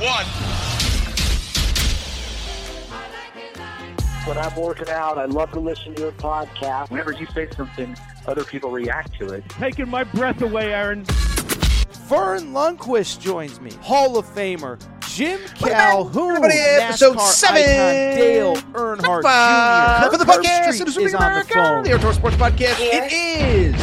Three, two, one. When I'm working out, I love to listen to your podcast. Whenever you say something, other people react to it. Taking my breath away, Aaron. Verne Lundquist joins me, Hall of Famer Jim Calhoun, everybody, episode NASCAR seven. icon Dale Earnhardt Five Jr. for the podcast, Street Citizens is of on the phone. the Outdoor Sports Podcast. It is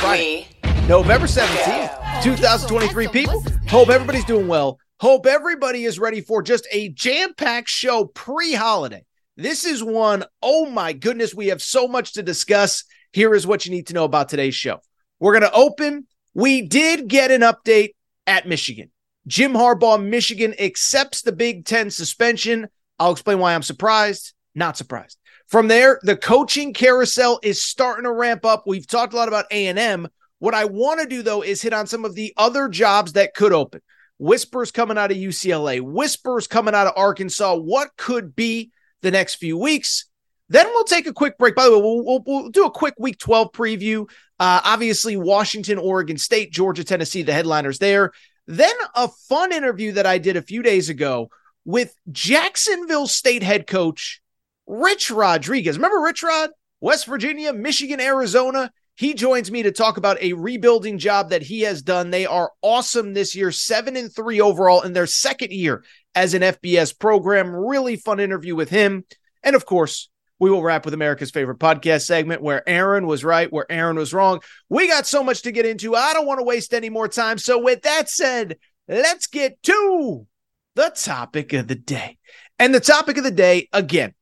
Friday, November 17th, 2023. People, hope everybody's doing well. Hope everybody is ready for just a jam packed show pre holiday. This is one, oh my goodness, we have so much to discuss. Here is what you need to know about today's show. We're going to open. We did get an update at Michigan. Jim Harbaugh, Michigan accepts the Big Ten suspension. I'll explain why I'm surprised, not surprised. From there, the coaching carousel is starting to ramp up. We've talked a lot about A&M. What I want to do though is hit on some of the other jobs that could open. Whispers coming out of UCLA, whispers coming out of Arkansas. What could be the next few weeks? Then we'll take a quick break. By the way, we'll, we'll, we'll do a quick Week 12 preview. Uh, obviously, Washington, Oregon State, Georgia, Tennessee, the headliners there. Then a fun interview that I did a few days ago with Jacksonville State head coach Rich Rodriguez. Remember Rich Rod? West Virginia, Michigan, Arizona. He joins me to talk about a rebuilding job that he has done. They are awesome this year, seven and three overall in their second year as an FBS program. Really fun interview with him. And of course, we will wrap with America's favorite podcast segment where Aaron was right, where Aaron was wrong. We got so much to get into. I don't want to waste any more time. So, with that said, let's get to the topic of the day. And the topic of the day, again,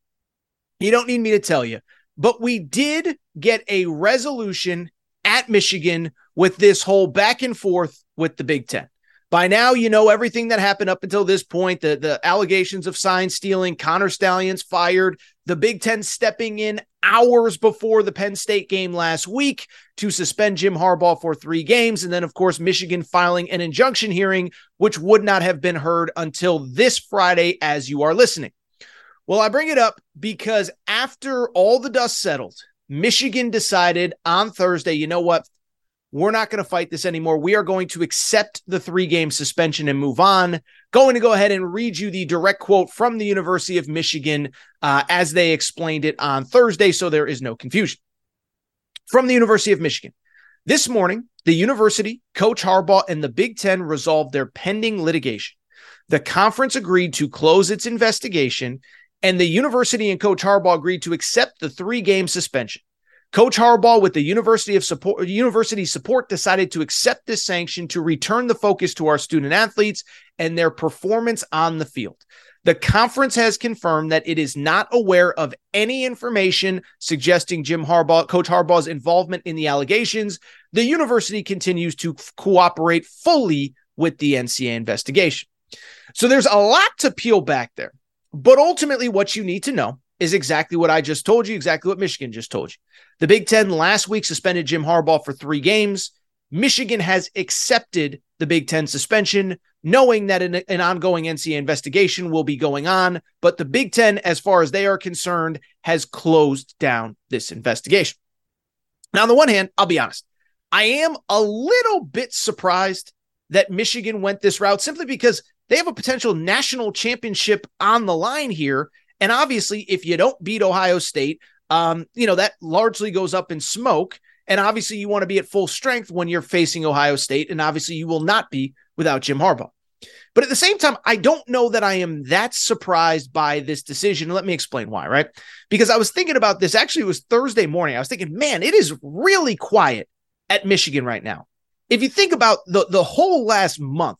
you don't need me to tell you, but we did get a resolution at Michigan with this whole back and forth with the Big Ten. By now, you know everything that happened up until this point the, the allegations of sign stealing, Connor Stalions fired, the Big Ten stepping in hours before the Penn State game last week to suspend Jim Harbaugh for three games. And then, of course, Michigan filing an injunction hearing, which would not have been heard until this Friday as you are listening. Well, I bring it up because after all the dust settled, Michigan decided on Thursday, you know what? We're not going to fight this anymore. We are going to accept the three game suspension and move on. Going to go ahead and read you the direct quote from the University of Michigan uh, as they explained it on Thursday, so there is no confusion. From the University of Michigan. This morning, the university, Coach Harbaugh, and the Big Ten resolved their pending litigation. The conference agreed to close its investigation, and the university and Coach Harbaugh agreed to accept the three game suspension. Coach Harbaugh, with the University of Support, University support, decided to accept this sanction to return the focus to our student athletes and their performance on the field. The conference has confirmed that it is not aware of any information suggesting Jim Harbaugh, Coach Harbaugh's involvement in the allegations. The university continues to f- cooperate fully with the NCAA investigation. So there's a lot to peel back there. But ultimately, what you need to know is exactly what I just told you, exactly what Michigan just told you. The Big Ten last week suspended Jim Harbaugh for three games. Michigan has accepted the Big Ten suspension, knowing that an, an, ongoing NCAA investigation will be going on. But the Big Ten, as far as they are concerned, has closed down this investigation. Now, on the one hand, I'll be honest, I am a little bit surprised that Michigan went this route simply because they have a potential national championship on the line here. And obviously, if you don't beat Ohio State, um, you know, that largely goes up in smoke. And obviously, you want to be at full strength when you're facing Ohio State. And obviously, you will not be without Jim Harbaugh. But at the same time, I don't know that I am that surprised by this decision. Let me explain why, right? Because I was thinking about this. Actually, it was Thursday morning. I was thinking, man, it is really quiet at Michigan right now. If you think about the, the whole last month,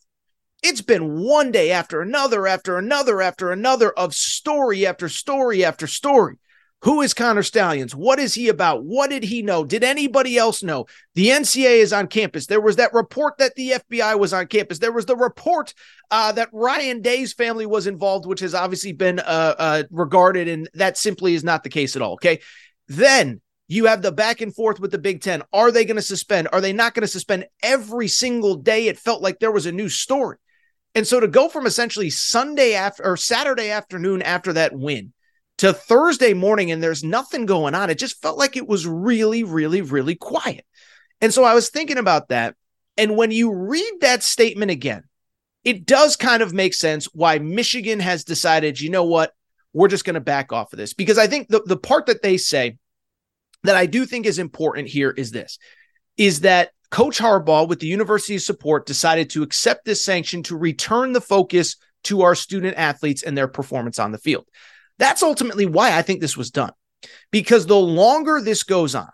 it's been one day after another, after another, after another of story after story after story. Who is Connor Stalions? What is he about? What did he know? Did anybody else know? The NCA is on campus. There was that report that the FBI was on campus. There was the report uh, that Ryan Day's family was involved, which has obviously been uh, uh, regarded, and that simply is not the case at all. Okay. Then you have the back and forth with the Big Ten. Are they going to suspend? Are they not going to suspend every single day? It felt like there was a new story. And so to go from essentially Sunday after or Saturday afternoon after that win to Thursday morning and there's nothing going on. It just felt like it was really, really, really quiet. And so I was thinking about that. And when you read that statement again, it does kind of make sense why Michigan has decided, you know what, we're just going to back off of this. Because I think the, the part that they say that I do think is important here is this is that Coach Harbaugh, with the university's support, decided to accept this sanction to return the focus to our student athletes and their performance on the field. That's ultimately why I think this was done. Because the longer this goes on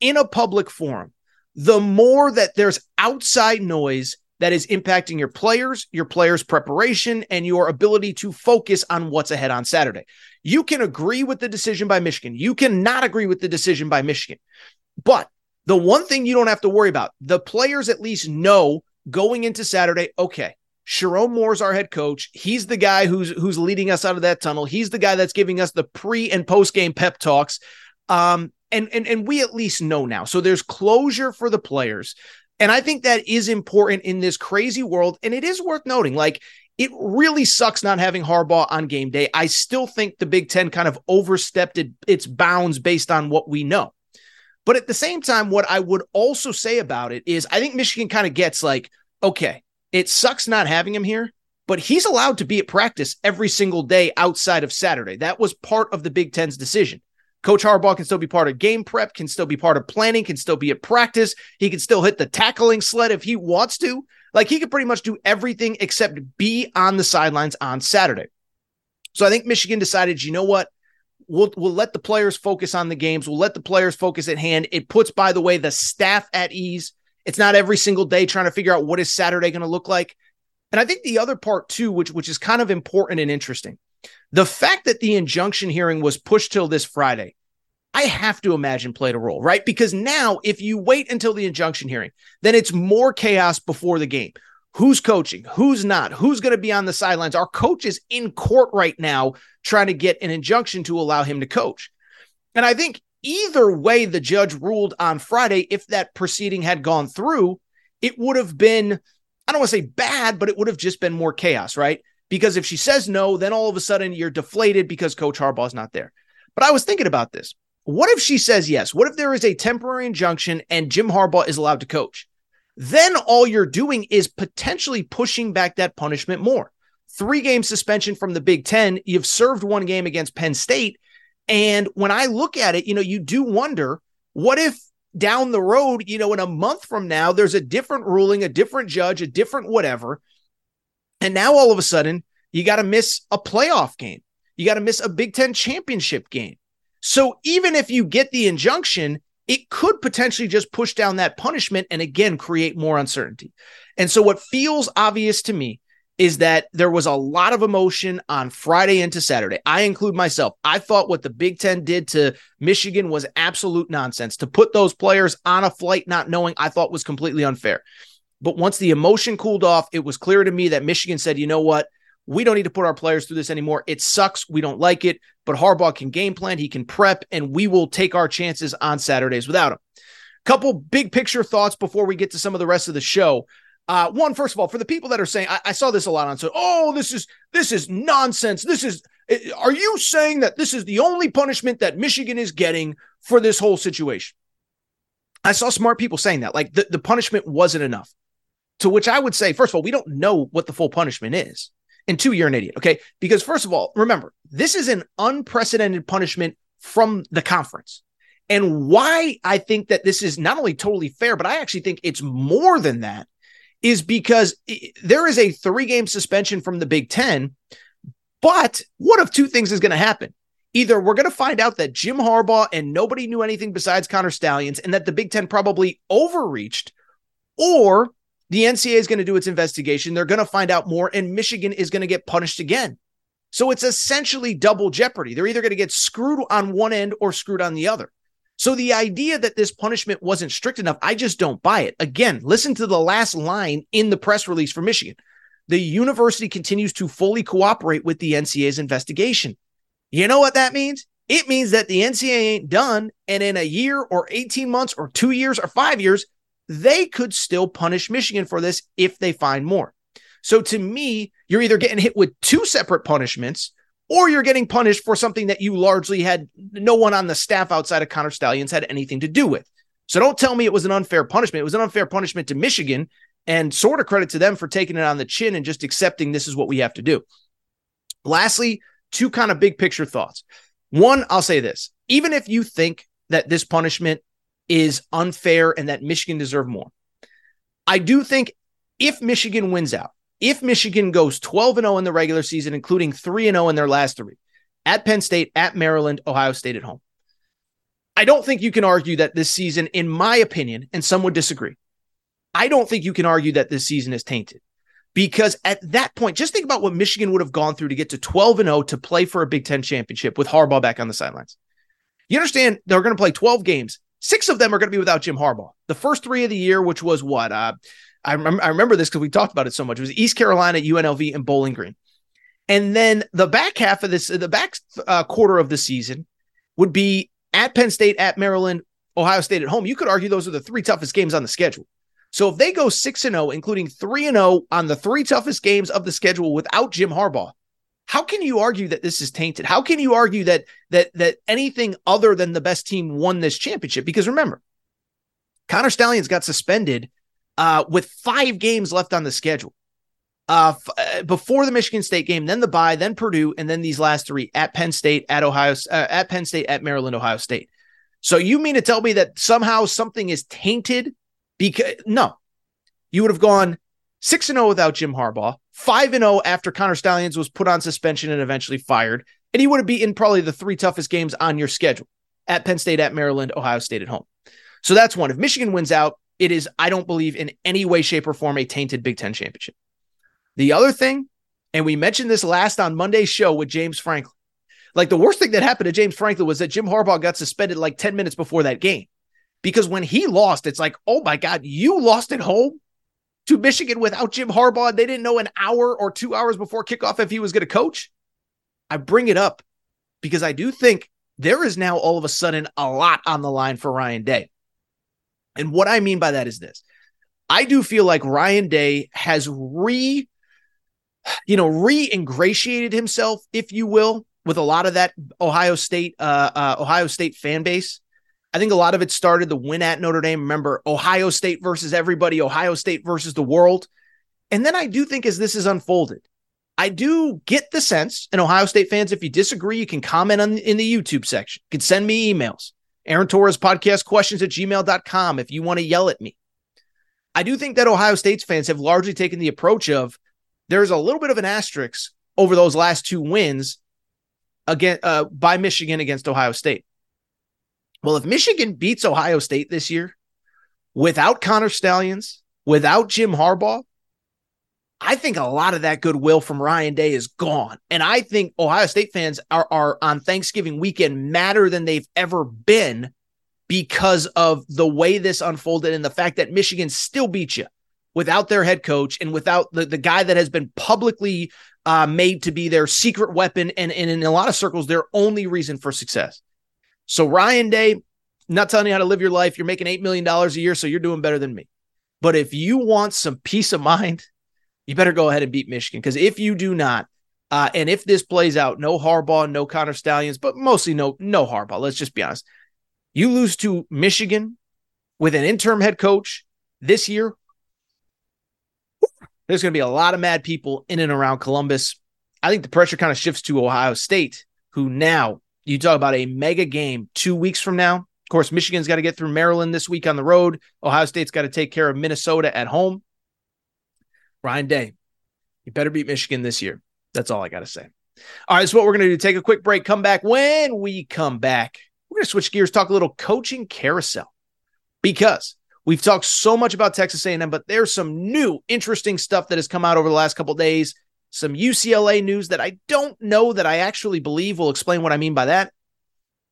in a public forum, the more that there's outside noise that is impacting your players, your players' preparation, and your ability to focus on what's ahead on Saturday. You can agree with the decision by Michigan. You cannot agree with the decision by Michigan. But the one thing you don't have to worry about, the players at least know going into Saturday, okay, Sherrone Moore's our head coach. He's the guy who's who's leading us out of that tunnel. He's the guy that's giving us the pre and post game pep talks. Um, and and and we at least know now. So there's closure for the players. And I think that is important in this crazy world. And it is worth noting, like it really sucks not having Harbaugh on game day. I still think the Big Ten kind of overstepped its bounds based on what we know. But at the same time, what I would also say about it is I think Michigan kind of gets like, okay, it sucks not having him here, but he's allowed to be at practice every single day outside of Saturday. That was part of the Big Ten's decision. Coach Harbaugh can still be part of game prep, can still be part of planning, can still be at practice. He can still hit the tackling sled if he wants to. Like he could pretty much do everything except be on the sidelines on Saturday. So I think Michigan decided, you know what? We'll, we'll let the players focus on the games. We'll let the players focus at hand. It puts, by the way, the staff at ease. It's not every single day trying to figure out what is Saturday going to look like. And I think the other part too, which which is kind of important and interesting, the fact that the injunction hearing was pushed till this Friday, I have to imagine played a role, right? Because now, if you wait until the injunction hearing, then it's more chaos before the game. Who's coaching? Who's not? Who's going to be on the sidelines? Our coach is in court right now trying to get an injunction to allow him to coach. And I think either way the judge ruled on Friday, if that proceeding had gone through, it would have been, I don't want to say bad, but it would have just been more chaos, right? Because if she says no, then all of a sudden you're deflated because Coach Harbaugh's not there. But I was thinking about this. What if she says yes? What if there is a temporary injunction and Jim Harbaugh is allowed to coach? Then all you're doing is potentially pushing back that punishment more. Three game suspension from the Big Ten. You've served one game against Penn State. And when I look at it, you know, you do wonder what if down the road, you know, in a month from now, there's a different ruling, a different judge, a different whatever. And now all of a sudden, you got to miss a playoff game. You got to miss a Big Ten championship game. So even if you get the injunction, it could potentially just push down that punishment and again create more uncertainty. And so what feels obvious to me is that there was a lot of emotion on Friday into Saturday. I include myself. I thought what the Big Ten did to Michigan was absolute nonsense. To put those players on a flight not knowing, I thought was completely unfair. But once the emotion cooled off, it was clear to me that Michigan said, you know what? We don't need to put our players through this anymore. It sucks. We don't like it. But Harbaugh can game plan, he can prep, and we will take our chances on Saturdays without him. Couple big picture thoughts before we get to some of the rest of the show. Uh, one, first of all, for the people that are saying, I, I saw this a lot on so, oh, this is this is nonsense. This is, eh, are you saying that this is the only punishment that Michigan is getting for this whole situation? I saw smart people saying that, like the, the punishment wasn't enough. To which I would say, first of all, we don't know what the full punishment is. And two, you're an idiot. Okay. Because first of all, remember, this is an unprecedented punishment from the conference. And why I think that this is not only totally fair, but I actually think it's more than that is because there is a three game suspension from the Big Ten. But one of two things is going to happen. Either we're going to find out that Jim Harbaugh and nobody knew anything besides Connor Stalions and that the Big Ten probably overreached, or the NCAA is going to do its investigation. They're going to find out more, and Michigan is going to get punished again. So it's essentially double jeopardy. They're either going to get screwed on one end or screwed on the other. So the idea that this punishment wasn't strict enough, I just don't buy it. Again, listen to the last line in the press release for Michigan. The university continues to fully cooperate with the NCAA's investigation. You know what that means? It means that the NCAA ain't done. And in a year or 18 months or two years or five years, they could still punish Michigan for this if they find more. So to me, you're either getting hit with two separate punishments or you're getting punished for something that you largely had no one on the staff outside of Connor Stalions had anything to do with. So don't tell me it was an unfair punishment. It was an unfair punishment to Michigan and sort of credit to them for taking it on the chin and just accepting this is what we have to do. Lastly, two kind of big picture thoughts. One, I'll say this even if you think that this punishment is unfair and that Michigan deserve more, I do think if Michigan wins out, if Michigan goes 12 and 0 in the regular season, including 3 and 0 in their last three at Penn State, at Maryland, Ohio State at home, I don't think you can argue that this season, in my opinion, and some would disagree, I don't think you can argue that this season is tainted because at that point, just think about what Michigan would have gone through to get to 12 and 0 to play for a Big Ten championship with Harbaugh back on the sidelines. You understand they're going to play 12 games. Six of them are going to be without Jim Harbaugh. The first three of the year, which was what? Uh, I, rem- I remember this because we talked about it so much. It was East Carolina, UNLV, and Bowling Green. And then the back half of this, the back uh, quarter of the season would be at Penn State, at Maryland, Ohio State at home. You could argue those are the three toughest games on the schedule. So if they go 6 and 0 including 3 and 0 on the three toughest games of the schedule without Jim Harbaugh, how can you argue that this is tainted? How can you argue that that that anything other than the best team won this championship? Because remember, Connor Stalions got suspended uh, with 5 games left on the schedule. Uh, f- uh, before the Michigan State game, then the bye, then Purdue, and then these last three at Penn State, at Ohio, uh, at Penn State, at Maryland, Ohio State. So you mean to tell me that somehow something is tainted because no, you would have gone 6 and 0 without Jim Harbaugh, 5 and 0 after Connor Stalions was put on suspension and eventually fired, and he would have beaten probably the three toughest games on your schedule at Penn State, at Maryland, Ohio State at home. So that's one. If Michigan wins out, it is, I don't believe, in any way, shape, or form a tainted Big Ten championship. The other thing, and we mentioned this last on Monday's show with James Franklin. Like the worst thing that happened to James Franklin was that Jim Harbaugh got suspended like 10 minutes before that game because when he lost, it's like, oh my God, you lost at home to Michigan without Jim Harbaugh. They didn't know an hour or two hours before kickoff if he was going to coach. I bring it up because I do think there is now all of a sudden a lot on the line for Ryan Day. And what I mean by that is this I do feel like Ryan Day has re, you know, re ingratiated himself, if you will, with a lot of that Ohio State, uh, uh, Ohio State fan base. I think a lot of it started the win at Notre Dame. Remember, Ohio State versus everybody, Ohio State versus the world. And then I do think as this is unfolded, I do get the sense, and Ohio State fans, if you disagree, you can comment on in the YouTube section. You can send me emails. Aaron Torres podcast questions at gmail.com if you want to yell at me. I do think that Ohio State's fans have largely taken the approach of there's a little bit of an asterisk over those last two wins again uh, by Michigan against Ohio State. Well, if Michigan beats Ohio State this year without Connor Stalions, without Jim Harbaugh, I think a lot of that goodwill from Ryan Day is gone. And I think Ohio State fans are, are on Thanksgiving weekend madder than they've ever been because of the way this unfolded and the fact that Michigan still beat you without their head coach and without the, the guy that has been publicly uh, made to be their secret weapon and, and in a lot of circles, their only reason for success. So Ryan Day, not telling you how to live your life. You're making $8 million a year, so you're doing better than me. But if you want some peace of mind, you better go ahead and beat Michigan. Because if you do not, uh, and if this plays out, no Harbaugh, no Connor Stalions, but mostly no no Harbaugh. Let's just be honest. You lose to Michigan with an interim head coach this year. There's going to be a lot of mad people in and around Columbus. I think the pressure kind of shifts to Ohio State, who now you talk about a mega game two weeks from now. Of course, Michigan's got to get through Maryland this week on the road. Ohio State's got to take care of Minnesota at home. Ryan Day, you better beat Michigan this year. That's all I got to say. All right, so what we're going to do, take a quick break, come back. When we come back, we're going to switch gears, talk a little coaching carousel because we've talked so much about Texas A&M, but there's some new interesting stuff that has come out over the last couple days. Some UCLA news that I don't know that I actually believe will explain what I mean by that.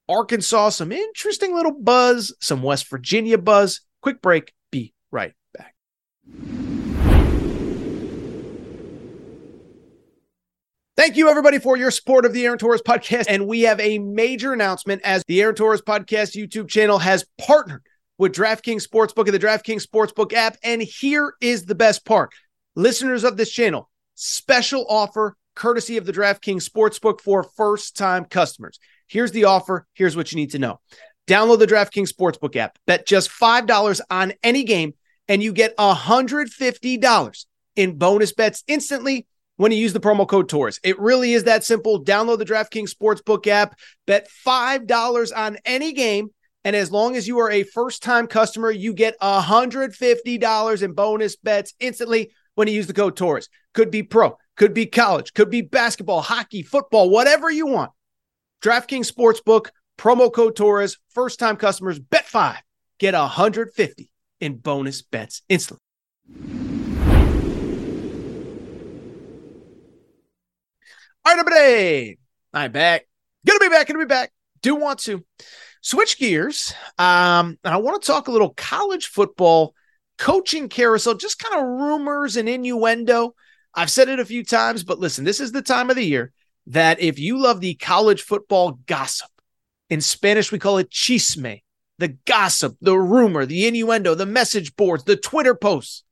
Arkansas, some interesting little buzz, some West Virginia buzz. Quick break. Be right back. Thank you, everybody, for your support of the Aaron Torres podcast. And we have a major announcement as the Aaron Torres podcast YouTube channel has partnered with DraftKings Sportsbook and the DraftKings Sportsbook app. And here is the best part listeners of this channel, special offer courtesy of the DraftKings Sportsbook for first time customers. Here's the offer. Here's what you need to know. Download the DraftKings Sportsbook app, bet just $5 on any game, and you get $150 in bonus bets instantly when you use the promo code TORRES. It really is that simple. Download the DraftKings Sportsbook app, bet $5 on any game. And as long as you are a first time customer, you get $150 in bonus bets instantly when you use the code TORRES. Could be pro, could be college, could be basketball, hockey, football, whatever you want. DraftKings Sportsbook, promo code TORRES, first time customers, bet five, get 150 in bonus bets instantly. All right, everybody. I'm back. Gonna be back. Gonna be back. Do want to switch gears. Um, and I want to talk a little college football coaching carousel, just kind of rumors and innuendo. I've said it a few times, but listen, this is the time of the year that if you love the college football gossip, in Spanish we call it chisme, the gossip, the rumor, the innuendo, the message boards, the Twitter posts,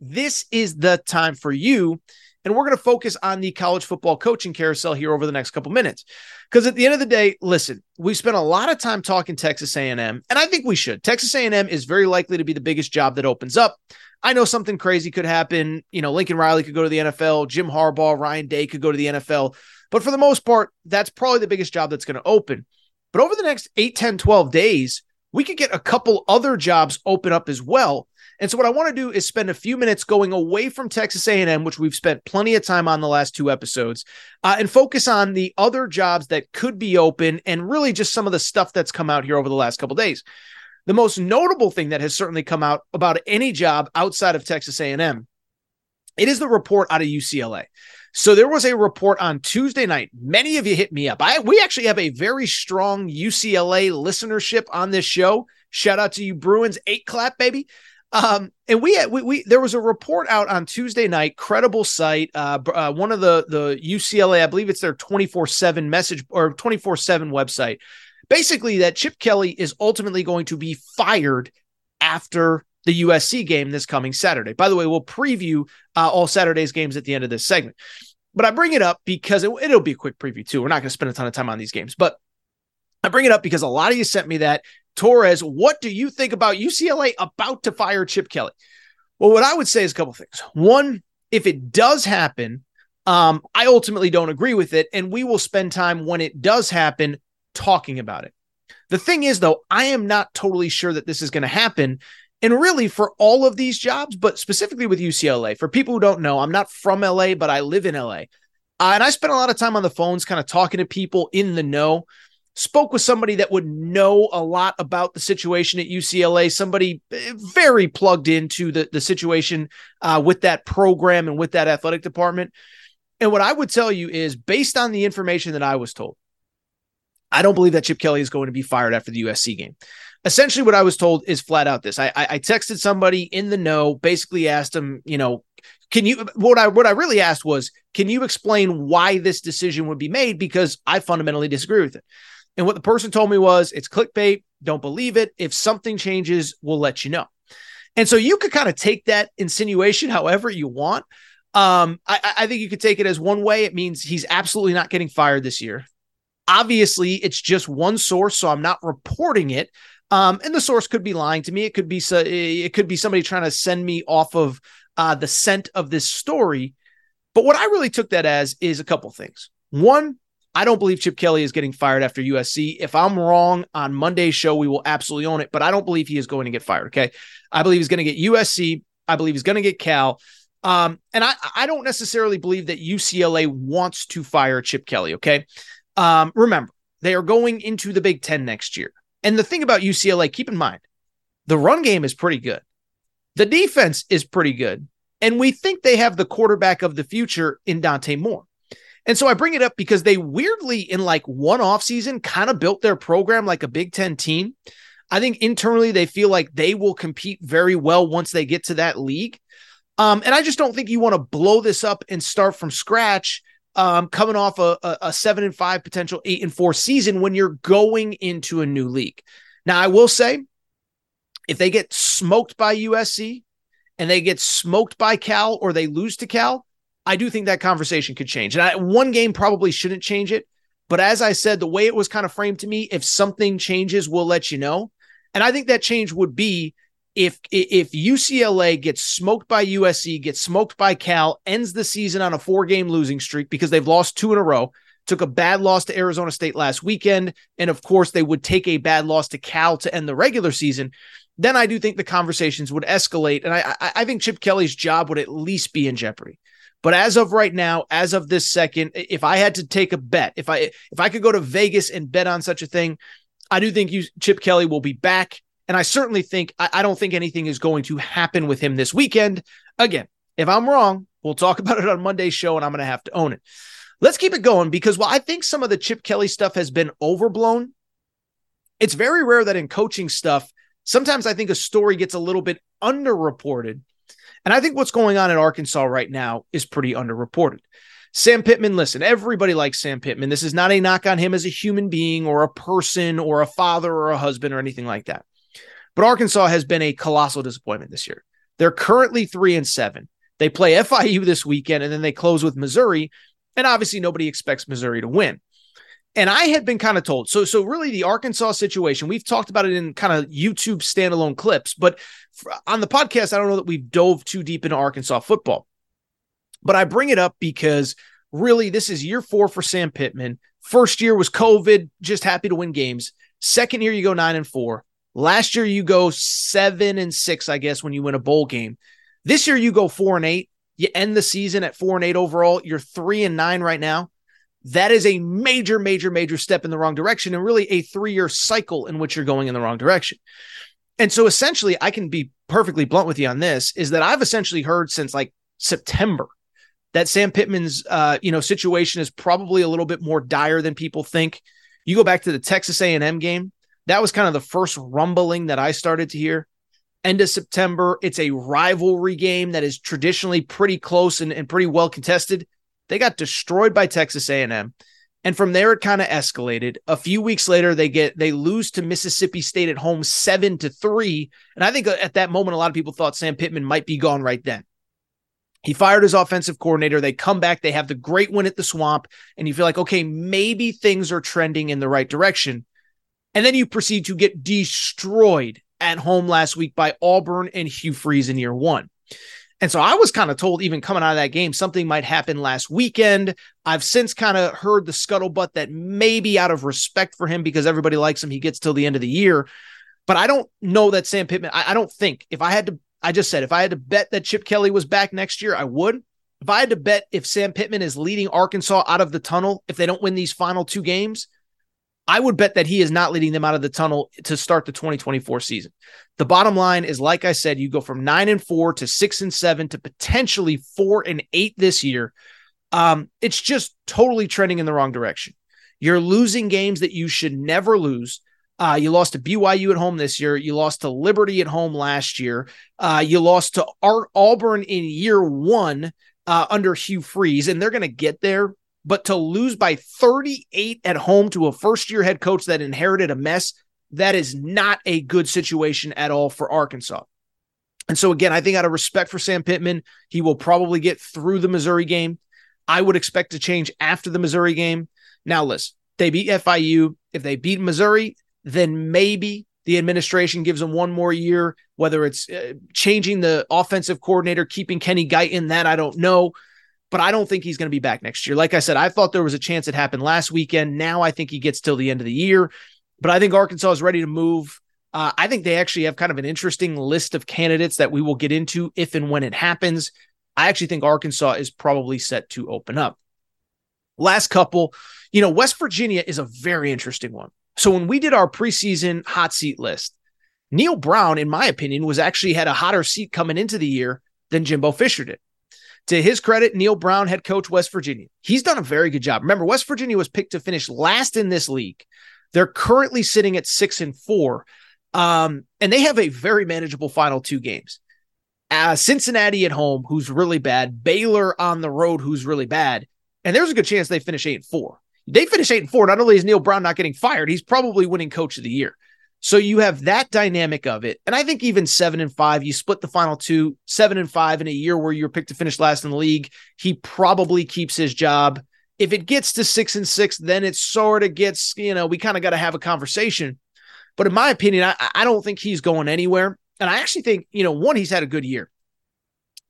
this is the time for you and we're going to focus on the college football coaching carousel here over the next couple minutes. Because at the end of the day, listen, we spent a lot of time talking Texas A&M, and I think we should. Texas A&M is very likely to be the biggest job that opens up. I know something crazy could happen. You know, Lincoln Riley could go to the NFL, Jim Harbaugh, Ryan Day could go to the NFL. But for the most part, that's probably the biggest job that's going to open. But over the next 8, 10, 12 days, we could get a couple other jobs open up as well and so what I want to do is spend a few minutes going away from Texas A&M, which we've spent plenty of time on the last two episodes, uh, and focus on the other jobs that could be open and really just some of the stuff that's come out here over the last couple days. The most notable thing that has certainly come out about any job outside of Texas A&M, it is the report out of UCLA. So there was a report on Tuesday night. Many of you hit me up. I we actually have a very strong UCLA listenership on this show. Shout out to you Bruins, eight clap baby. Um, and we, had, we, we, there was a report out on Tuesday night, credible site, uh, uh, one of the, the UCLA, I believe it's their 24 seven message or 24 seven website. Basically that Chip Kelly is ultimately going to be fired after the USC game this coming Saturday. By the way, we'll preview uh, all Saturday's games at the end of this segment. But I bring it up because it, it'll be a quick preview too. We're not going to spend a ton of time on these games, but I bring it up because a lot of you sent me that. Torres, what do you think about UCLA about to fire Chip Kelly? Well, what I would say is a couple things. One, if it does happen, um, I ultimately don't agree with it, and we will spend time when it does happen talking about it. The thing is, though, I am not totally sure that this is going to happen. And really, for all of these jobs, but specifically with UCLA, for people who don't know, I'm not from LA, but I live in LA. Uh, and I spent a lot of time on the phones, kind of talking to people in the know spoke with somebody that would know a lot about the situation at UCLA, somebody eh, very plugged into the, the situation uh, with that program and with that athletic department. And what I would tell you is based on the information that I was told, I don't believe that Chip Kelly is going to be fired after the USC game. Essentially, what I was told is flat out this. I, I, I texted somebody in the know, basically asked him, you know, can you what I what I really asked was, can you explain why this decision would be made? Because I fundamentally disagree with it. And what the person told me was it's clickbait. Don't believe it. If something changes, we'll let you know. And so you could kind of take that insinuation however you want. Um, I, I think you could take it as one way. It means he's absolutely not getting fired this year. Obviously, it's just one source, so I'm not reporting it. Um, and the source could be lying to me. It could be so, it could be somebody trying to send me off of uh, the scent of this story. But what I really took that as is a couple things. One, I don't believe Chip Kelly is getting fired after USC. If I'm wrong on Monday's show, we will absolutely own it, but I don't believe he is going to get fired. Okay. I believe he's going to get USC. I believe he's going to get Cal. Um, and I, I don't necessarily believe that UCLA wants to fire Chip Kelly. Okay. Um, remember, they are going into the Big Ten next year. And the thing about UCLA, keep in mind, the run game is pretty good. The defense is pretty good. And we think they have the quarterback of the future in Dante Moore. And so I bring it up because they weirdly, in like one off season, kind of built their program like a Big Ten team. I think internally they feel like they will compete very well once they get to that league. Um, and I just don't think you want to blow this up and start from scratch, um, coming off a, a, a seven and five potential eight and four season when you're going into a new league. Now, I will say, if they get smoked by USC and they get smoked by Cal or they lose to Cal, I do think that conversation could change. And I, one game probably shouldn't change it. But as I said, the way it was kind of framed to me, if something changes, we'll let you know. And I think that change would be if if UCLA gets smoked by USC, gets smoked by Cal, ends the season on a four game losing streak because they've lost two in a row, took a bad loss to Arizona State last weekend, and of course they would take a bad loss to Cal to end the regular season. Then I do think the conversations would escalate, and I I think Chip Kelly's job would at least be in jeopardy. But as of right now, as of this second, if I had to take a bet, if I if I could go to Vegas and bet on such a thing, I do think you Chip Kelly will be back. And I certainly think I, I don't think anything is going to happen with him this weekend. Again, if I'm wrong, we'll talk about it on Monday's show, and I'm going to have to own it. Let's keep it going because while I think some of the Chip Kelly stuff has been overblown, it's very rare that in coaching stuff, sometimes I think a story gets a little bit underreported. And I think what's going on in Arkansas right now is pretty underreported. Sam Pittman, listen, everybody likes Sam Pittman. This is not a knock on him as a human being or a person or a father or a husband or anything like that. But Arkansas has been a colossal disappointment this year. They're currently three and seven. They play FIU this weekend and then they close with Missouri. And obviously, nobody expects Missouri to win. And I had been kind of told. So, so really, the Arkansas situation, we've talked about it in kind of YouTube standalone clips, but on the podcast, I don't know that we've dove too deep into Arkansas football. But I bring it up because really, this is year four for Sam Pittman. First year was COVID, just happy to win games. Second year, you go nine and four. Last year, you go seven and six, I guess, when you win a bowl game. This year, you go four and eight. You end the season at four and eight overall. You're three and nine right now. That is a major, major, major step in the wrong direction and really a three year cycle in which you're going in the wrong direction. And so essentially, I can be perfectly blunt with you on this is that I've essentially heard since like September that Sam Pittman's uh, you know situation is probably a little bit more dire than people think. You go back to the Texas A&M game, that was kind of the first rumbling that I started to hear. End of September, it's a rivalry game that is traditionally pretty close and, and pretty well contested. They got destroyed by Texas A&M. And from there, it kind of escalated. A few weeks later, they get they lose to Mississippi State at home seven to three. And I think uh, at that moment, a lot of people thought Sam Pittman might be gone right then. He fired his offensive coordinator. They come back. They have the great win at the swamp. And you feel like, okay, maybe things are trending in the right direction. And then you proceed to get destroyed at home last week by Auburn and Hugh Freeze in year one. And so I was kind of told, even coming out of that game, something might happen last weekend. I've since kind of heard the scuttlebutt that maybe out of respect for him, because everybody likes him, he gets till the end of the year. But I don't know that Sam Pittman, I, I don't think if I had to, I just said, if I had to bet that Chip Kelly was back next year, I would. If I had to bet if Sam Pittman is leading Arkansas out of the tunnel, if they don't win these final two games, I would bet that he is not leading them out of the tunnel to start the 2024 season. The bottom line is, like I said, you go from nine and four to six and seven to potentially four and eight this year. Um, it's just totally trending in the wrong direction. You're losing games that you should never lose. Uh, you lost to BYU at home this year. You lost to Liberty at home last year. Uh, you lost to Art Auburn in year one uh, under Hugh Freeze, and they're going to get there but to lose by 38 at home to a first year head coach that inherited a mess, that is not a good situation at all for Arkansas. And so, again, I think out of respect for Sam Pittman, he will probably get through the Missouri game. I would expect to change after the Missouri game. Now, listen, they beat FIU. If they beat Missouri, then maybe the administration gives them one more year, whether it's uh, changing the offensive coordinator, keeping Kenny Guiton, that I don't know but I don't think he's going to be back next year. Like I said, I thought there was a chance it happened last weekend. Now I think he gets till the end of the year, but I think Arkansas is ready to move. Uh, I think they actually have kind of an interesting list of candidates that we will get into if and when it happens. I actually think Arkansas is probably set to open up. Last couple, you know, West Virginia is a very interesting one. So when we did our preseason hot seat list, Neal Brown, in my opinion, was actually had a hotter seat coming into the year than Jimbo Fisher did. To his credit, Neal Brown, head coach, West Virginia, he's done a very good job. Remember, West Virginia was picked to finish last in this league. They're currently sitting at six and four, um, and they have a very manageable final two games. Uh, Cincinnati at home, who's really bad. Baylor on the road, who's really bad. And there's a good chance they finish eight and four. They finish eight and four. Not only is Neal Brown not getting fired, he's probably winning coach of the year. So you have that dynamic of it. And I think even seven and five, you split the final two, seven and five in a year where you're picked to finish last in the league. He probably keeps his job. If it gets to six and six, then it sort of gets, you know, we kind of got to have a conversation. But in my opinion, I, I don't think he's going anywhere. And I actually think, you know, one, he's had a good year.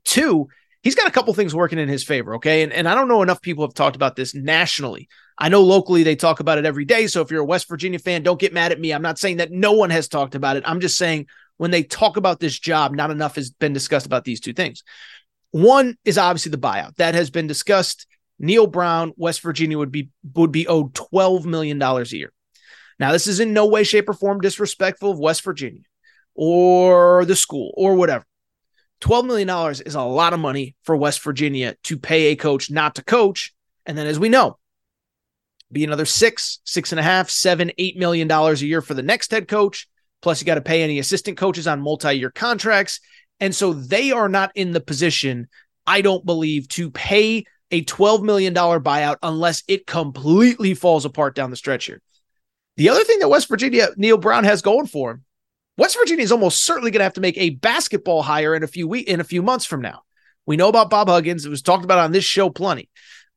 Two, he's got a couple things working in his favor. Okay. And, and I don't know enough people have talked about this nationally. I know locally they talk about it every day. So if you're a West Virginia fan, don't get mad at me. I'm not saying that no one has talked about it. I'm just saying when they talk about this job, not enough has been discussed about these two things. One is obviously the buyout that has been discussed. Neal Brown, West Virginia would be would be owed $12 million a year. Now, this is in no way, shape, or form disrespectful of West Virginia or the school or whatever. $12 million is a lot of money for West Virginia to pay a coach not to coach. And then, as we know, be another six, six and a half, seven, eight million dollars a year for the next head coach. Plus, you got to pay any assistant coaches on multi year contracts. And so they are not in the position, I don't believe, to pay a $12 million buyout unless it completely falls apart down the stretch here. The other thing that West Virginia, Neal Brown has going for him West Virginia is almost certainly going to have to make a basketball hire in a few weeks, in a few months from now. We know about Bob Huggins; it was talked about on this show plenty.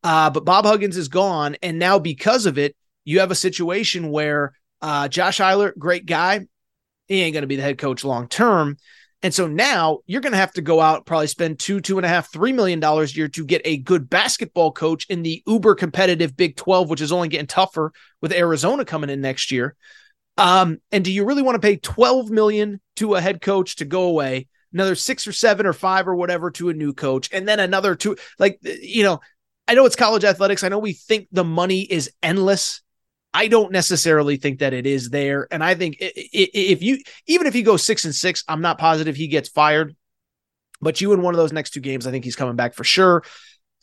Uh, but Bob Huggins is gone, and now because of it, you have a situation where uh, Josh Eilert, great guy, he ain't going to be the head coach long term. And so now you're going to have to go out, probably spend two, two and a half, three million dollars a year to get a good basketball coach in the uber competitive Big 12, which is only getting tougher with Arizona coming in next year. Um, and do you really want to pay 12 million to a head coach to go away, another six or seven or five or whatever to a new coach, and then another two? Like, you know, I know it's college athletics. I know we think the money is endless. I don't necessarily think that it is there. And I think if you, even if you go six and six, I'm not positive he gets fired. But you in one of those next two games, I think he's coming back for sure.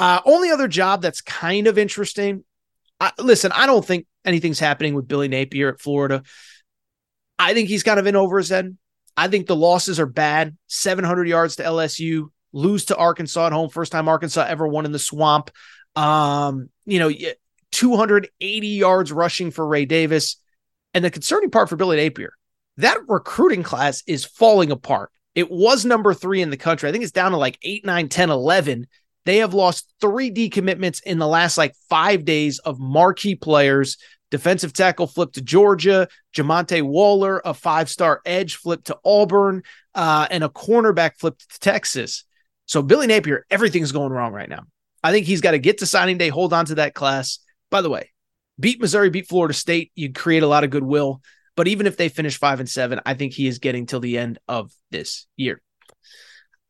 Uh, only other job that's kind of interesting. I, listen, I don't think anything's happening with Billy Napier at Florida. I think he's kind of in over his head. I think the losses are bad. 700 yards to LSU, lose to Arkansas at home, first time Arkansas ever won in the swamp. Um, you know, 280 yards rushing for Ray Davis. And the concerning part for Billy Napier, that recruiting class is falling apart. It was number three in the country. I think it's down to like 8, 9, 10, 11. They have lost three decommitments in the last like five days of marquee players. Defensive tackle flipped to Georgia. Jamonte Waller, a five star edge, flipped to Auburn, uh, and a cornerback flipped to Texas. So Billy Napier, everything's going wrong right now. I think he's got to get to signing day, hold on to that class. By the way, beat Missouri, beat Florida State, you create a lot of goodwill. But even if they finish five and seven, I think he is getting till the end of this year.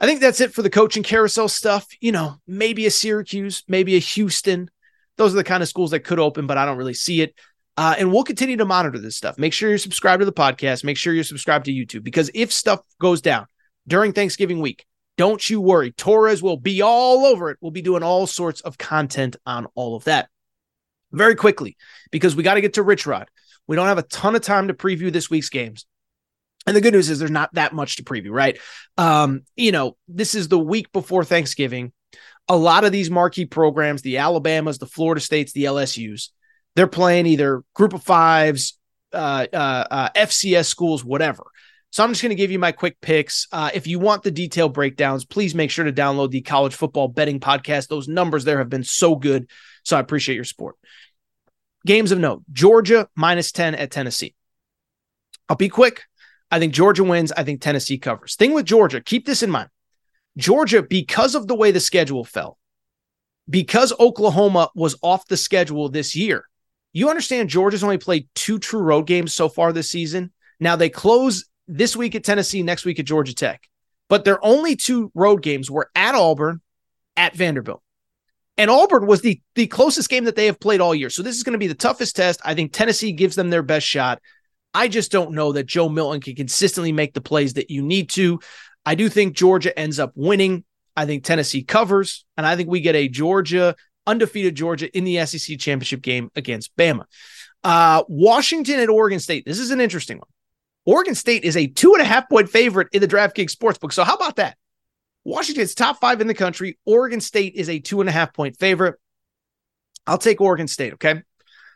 I think that's it for the coaching carousel stuff. You know, maybe a Syracuse, maybe a Houston. Those are the kind of schools that could open, but I don't really see it. Uh, and we'll continue to monitor this stuff. Make sure you're subscribed to the podcast. Make sure you're subscribed to YouTube because if stuff goes down during Thanksgiving week, don't you worry. Torres will be all over it. We'll be doing all sorts of content on all of that. Very quickly, because we got to get to Rich Rod. We don't have a ton of time to preview this week's games. And the good news is there's not that much to preview, right? Um, you know, this is the week before Thanksgiving. A lot of these marquee programs, the Alabamas, the Florida States, the LSUs, they're playing either group of fives, uh, uh, uh, FCS schools, whatever. So I'm just going to give you my quick picks. Uh, if you want the detailed breakdowns, please make sure to download the college football betting podcast. Those numbers there have been so good. So I appreciate your support. Games of note Georgia minus 10 at Tennessee. I'll be quick. I think Georgia wins. I think Tennessee covers. Thing with Georgia, keep this in mind. Georgia, because of the way the schedule fell, because Oklahoma was off the schedule this year, you understand Georgia's only played two true road games so far this season. Now they close this week at Tennessee, next week at Georgia Tech. But their only two road games were at Auburn at Vanderbilt. And Auburn was the the closest game that they have played all year. So this is going to be the toughest test. I think Tennessee gives them their best shot. I just don't know that Joe Milton can consistently make the plays that you need to. I do think Georgia ends up winning. I think Tennessee covers, and I think we get a Georgia undefeated Georgia in the SEC championship game against Bama. Uh, Washington at Oregon State. This is an interesting one. Oregon State is a two and a half point favorite in the DraftKings Sportsbook. So how about that? Washington's top five in the country. Oregon State is a two and a half point favorite. I'll take Oregon State. Okay.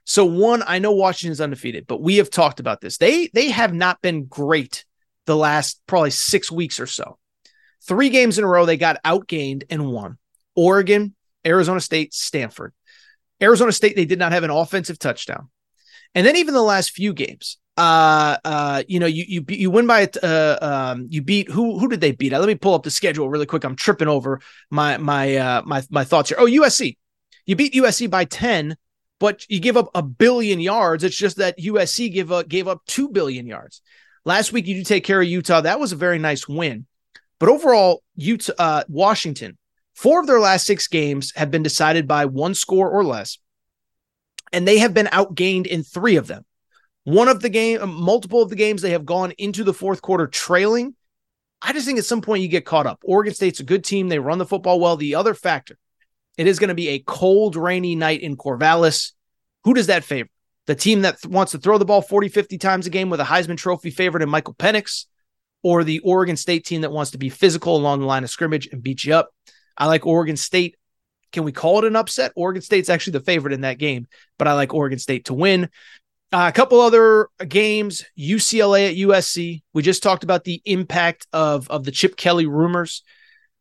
So one, I know Washington's undefeated, but we have talked about this. They they have not been great the last probably six weeks or so. Three games in a row, they got outgained and won. Oregon, Arizona State, Stanford. Arizona State, they did not have an offensive touchdown. And then even the last few games, uh, uh, you know, you you you win by uh, um, you beat who who did they beat? Let me pull up the schedule really quick. I'm tripping over my my uh my my thoughts here. Oh, USC, you beat USC by ten, but you give up a billion yards. It's just that USC give up gave up two billion yards. Last week you did take care of Utah. That was a very nice win, but overall, Utah, uh, Washington, four of their last six games have been decided by one score or less, and they have been outgained in three of them. One of the game, uh, multiple of the games, they have gone into the fourth quarter trailing. I just think at some point you get caught up. Oregon State's a good team. They run the football well. The other factor, it is going to be a cold, rainy night in Corvallis. Who does that favor? The team that th- wants to throw the ball 40, 50 times a game with a Heisman Trophy favorite in Michael Penix, or the Oregon State team that wants to be physical along the line of scrimmage and beat you up. I like Oregon State. Can we call it an upset? Oregon State's actually the favorite in that game, but I like Oregon State to win. Uh, a couple other games, UCLA at USC. We just talked about the impact of of the Chip Kelly rumors.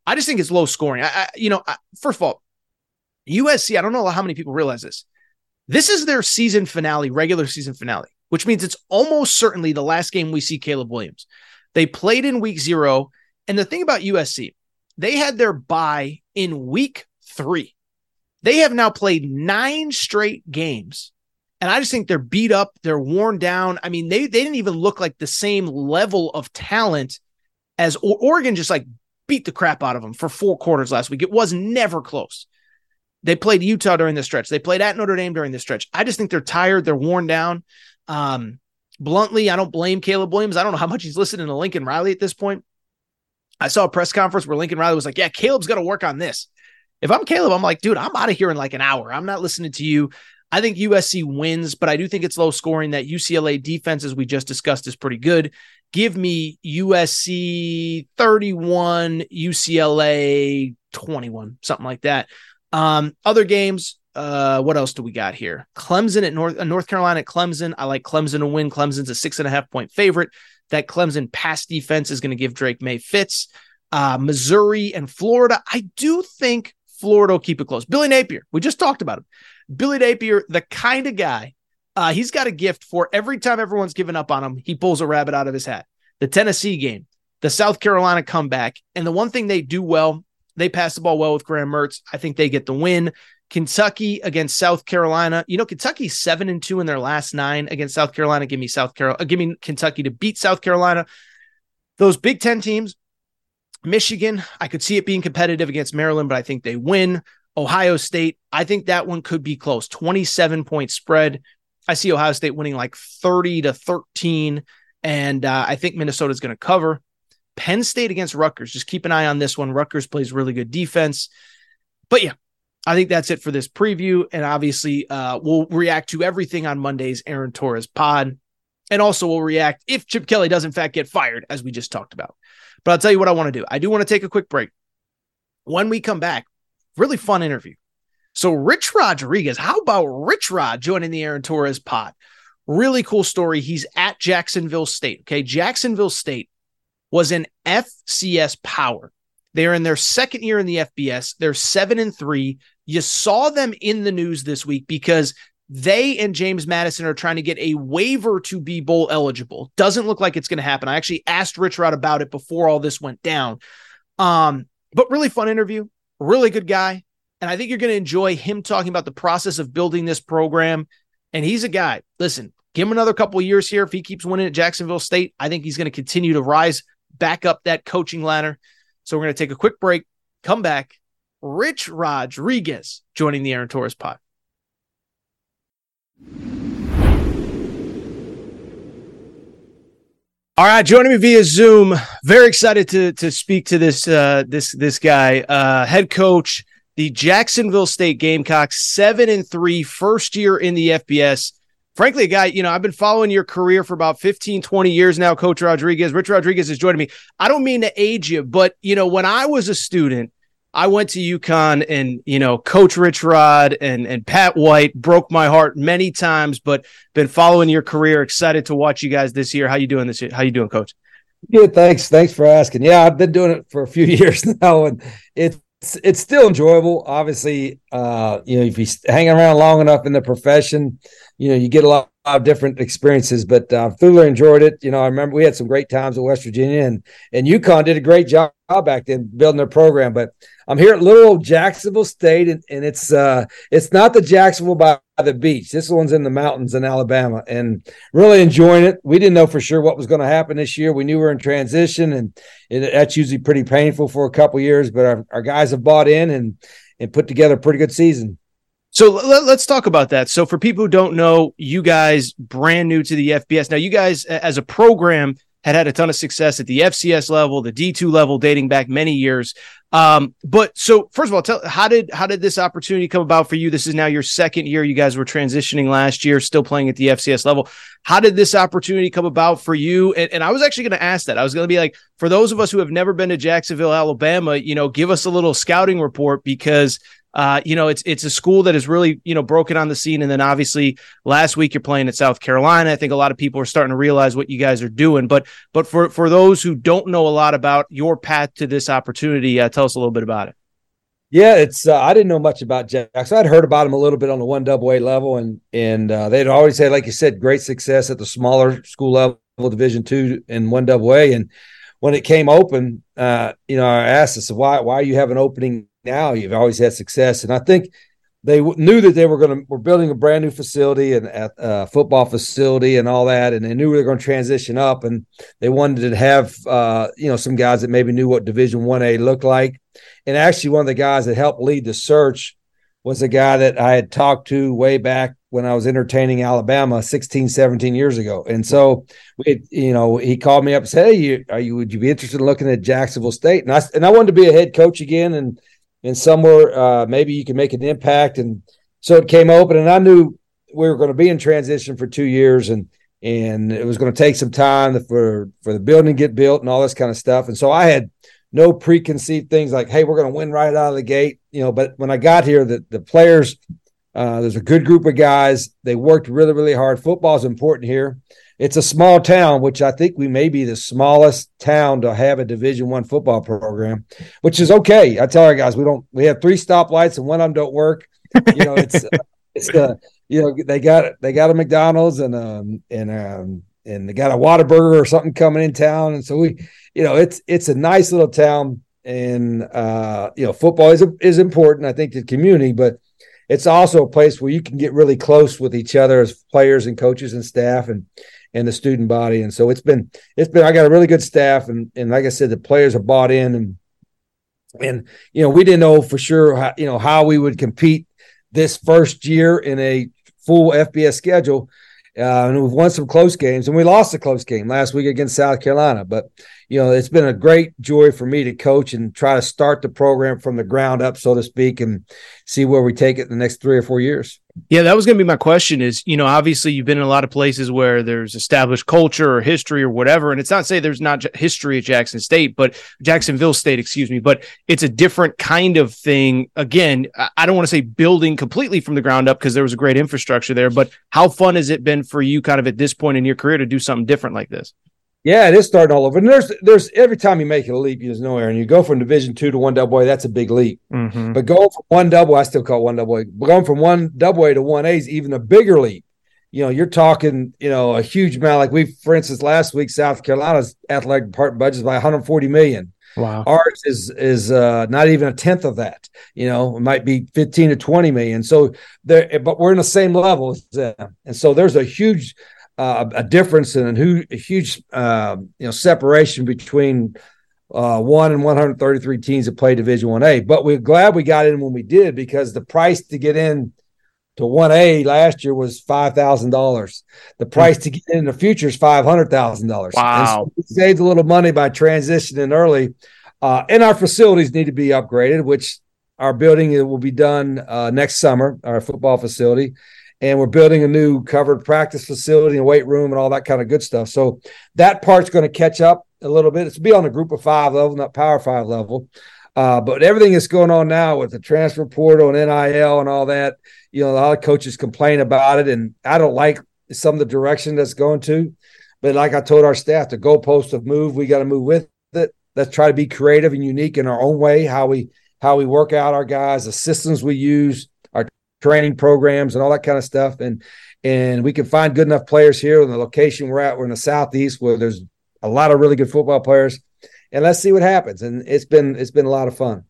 I just think it's low scoring. I, I you know, I, first of all, USC. I don't know how many people realize this. This is their season finale, regular season finale, which means it's almost certainly the last game we see Caleb Williams. They played in week zero, and the thing about USC, they had their bye in week three. They have now played nine straight games and I just think they're beat up, they're worn down. I mean, they they didn't even look like the same level of talent as Oregon just like beat the crap out of them for four quarters last week. It was never close. They played Utah during the stretch. They played at Notre Dame during the stretch. I just think they're tired, they're worn down. Um, bluntly, I don't blame Caleb Williams. I don't know how much he's listening to Lincoln Riley at this point. I saw a press conference where Lincoln Riley was like, "Yeah, Caleb's got to work on this." If I'm Caleb, I'm like, dude, I'm out of here in like an hour. I'm not listening to you. I think USC wins, but I do think it's low scoring. That UCLA defense, as we just discussed, is pretty good. Give me USC 31, UCLA 21, something like that. Um, other games, uh, what else do we got here? Clemson at North uh, North Carolina at Clemson. I like Clemson to win. Clemson's a six and a half point favorite. That Clemson pass defense is going to give Drake Maye fits. Uh, Missouri and Florida. I do think Florida will keep it close. Billy Napier, we just talked about him. Billy Napier, the kind of guy, uh, he's got a gift for every time everyone's given up on him, he pulls a rabbit out of his hat. The Tennessee game, the South Carolina comeback, and the one thing they do well, they pass the ball well with Graham Mertz. I think they get the win. Kentucky against South Carolina. You know, Kentucky's seven and two in their last nine against South Carolina. Give me South Carolina. Uh, give me Kentucky to beat South Carolina. Those Big Ten teams, Michigan, I could see it being competitive against Maryland, but I think they win. Ohio State, I think that one could be close. 27 point spread. I see Ohio State winning like 30 to 13. And uh, I think Minnesota's going to cover. Penn State against Rutgers. Just keep an eye on this one. Rutgers plays really good defense. But yeah, I think that's it for this preview. And obviously, uh, we'll react to everything on Monday's Aaron Torres pod. And also, we'll react if Chip Kelly does, in fact, get fired, as we just talked about. But I'll tell you what I want to do. I do want to take a quick break. When we come back, really fun interview. So, Rich Rodriguez, how about Rich Rod joining the Aaron Torres pod? Really cool story. He's at Jacksonville State. Okay. Jacksonville State was an FCS power. They're in their second year in the FBS. They're seven and three. You saw them in the news this week because they and James Madison are trying to get a waiver to be bowl eligible. Doesn't look like it's going to happen. I actually asked Rich Rod about it before all this went down. Um, but really fun interview really good guy. And I think you're going to enjoy him talking about the process of building this program. And he's a guy, listen, give him another couple years here. If he keeps winning at Jacksonville State, I think he's going to continue to rise back up that coaching ladder. So we're going to take a quick break, come back, Rich Rodriguez joining the Aaron Torres pod. All right, joining me via Zoom. Very excited to to speak to this uh, this this guy, uh, head coach, the Jacksonville State Gamecocks, seven and three, first year in the FBS. Frankly, a guy, you know, I've been following your career for about 15, 20 years now, Coach Rodriguez. Rich Rodriguez is joining me. I don't mean to age you, but you know, when I was a student, I went to UConn and, you know, Coach Rich Rod and, and Pat White broke my heart many times, but been following your career. Excited to watch you guys this year. How you doing this year? How you doing, Coach? Good. Thanks. Thanks for asking. Yeah, I've been doing it for a few years now and it's, it's still enjoyable. Obviously, uh, you know, if you hang around long enough in the profession, you know, you get a lot of different experiences, but uh, thoroughly enjoyed it. You know, I remember we had some great times at West Virginia and, and UConn did a great job back then building their program, but I'm here at little old Jacksonville State, and, and it's uh, it's not the Jacksonville by the beach. This one's in the mountains in Alabama, and really enjoying it. We didn't know for sure what was going to happen this year. We knew we are in transition, and it, that's usually pretty painful for a couple years. But our, our guys have bought in and and put together a pretty good season. So let, us talk about that. So for people who don't know, you guys brand new to the FBS. Now, you guys as a program had had a ton of success at the FCS level, the D2 level, dating back many years. Um, but so first of all, tell how did how did this opportunity come about for you? This is now your second year. You guys were transitioning last year, still playing at the FCS level. How did this opportunity come about for you? And, and I was actually going to ask that. I was going to be like, for those of us who have never been to Jacksonville, Alabama, you know, give us a little scouting report because uh, you know, it's it's a school that is really you know broken on the scene. And then obviously last week you're playing at South Carolina. I think a lot of people are starting to realize what you guys are doing. But but for for those who don't know a lot about your path to this opportunity, uh, tell us a little bit about it. Yeah, it's uh, I didn't know much about Jackson. I'd heard about him a little bit on the one double A level, and and uh, they'd always had, like you said, great success at the smaller school level, Division two and one double A. And when it came open, uh, you know, I asked us why why you have an opening now. You've always had success, and I think they knew that they were going to were building a brand new facility and a uh, football facility and all that, and they knew they were going to transition up, and they wanted to have uh, you know some guys that maybe knew what Division One A looked like. And actually, one of the guys that helped lead the search was a guy that I had talked to way back when I was entertaining Alabama 16, 17 years ago. And so we, you know, he called me up and said, Hey, you, are you, would you be interested in looking at Jacksonville State? And I, and I wanted to be a head coach again. And and somewhere uh, maybe you can make an impact. And so it came open, and I knew we were going to be in transition for two years, and and it was going to take some time for for the building to get built and all this kind of stuff. And so I had no preconceived things like, hey, we're going to win right out of the gate, you know. But when I got here, the the players, uh, there's a good group of guys. They worked really, really hard. Football is important here it's a small town, which I think we may be the smallest town to have a Division One football program, which is okay. I tell our guys we don't we have three stoplights and one of them don't work. You know, it's it's uh, you know they got they got a McDonald's and um and um and they got a Whataburger or something coming in town, and so we you know it's it's a nice little town, and uh you know football is is important I think to the community, but it's also a place where you can get really close with each other as players and coaches and staff and and the student body. And so it's been it's been I got a really good staff and and like I said, the players are bought in and and you know we didn't know for sure how you know how we would compete this first year in a full FBS schedule. Uh, and we've won some close games, and we lost a close game last week against South Carolina. But you know, it's been a great joy for me to coach and try to start the program from the ground up, so to speak, and see where we take it in the next three or four years. Yeah, that was going to be my question is, you know, obviously you've been in a lot of places where there's established culture or history or whatever. And it's not say there's not history at Jackson State, but Jacksonville State, excuse me, but it's a different kind of thing. Again, I don't want to say building completely from the ground up because there was a great infrastructure there, but how fun has it been for you kind of at this point in your career to do something different like this? Yeah, it is starting all over. And there's there's every time you make a leap, you just know Aaron. You go from division two to one double A, that's a big leap. Mm-hmm. But going from one double, I still call it one double A. But going from one double A to one A is even a bigger leap. You know, you're talking, you know, a huge amount. Like we, for instance, last week, South Carolina's athletic department budget is by 140 million. Wow. Ours is is uh, not even a tenth of that. You know, it might be 15 to 20 million. So there, but we're in the same level as them. And so there's a huge uh, a difference and a, a huge uh, you know separation between uh, one and 133 teams that play Division One A. But we're glad we got in when we did because the price to get in to 1A last year was $5,000. The price to get in the future is $500,000. Wow. So we saved a little money by transitioning early. Uh, and our facilities need to be upgraded, which our building will be done uh, next summer, our football facility. And we're building a new covered practice facility and weight room and all that kind of good stuff. So that part's going to catch up a little bit. It's be on the group of five level, not power five level. Uh, but everything that's going on now with the transfer portal and NIL and all that, you know, a lot of coaches complain about it, and I don't like some of the direction that's going to. But like I told our staff, the goalposts have moved. We got to move with it. Let's try to be creative and unique in our own way. How we how we work out our guys, the systems we use, training programs, and all that kind of stuff. And and we can find good enough players here in the location we're at. We're in the southeast where there's a lot of really good football players, and let's see what happens. And it's been it's been a lot of fun.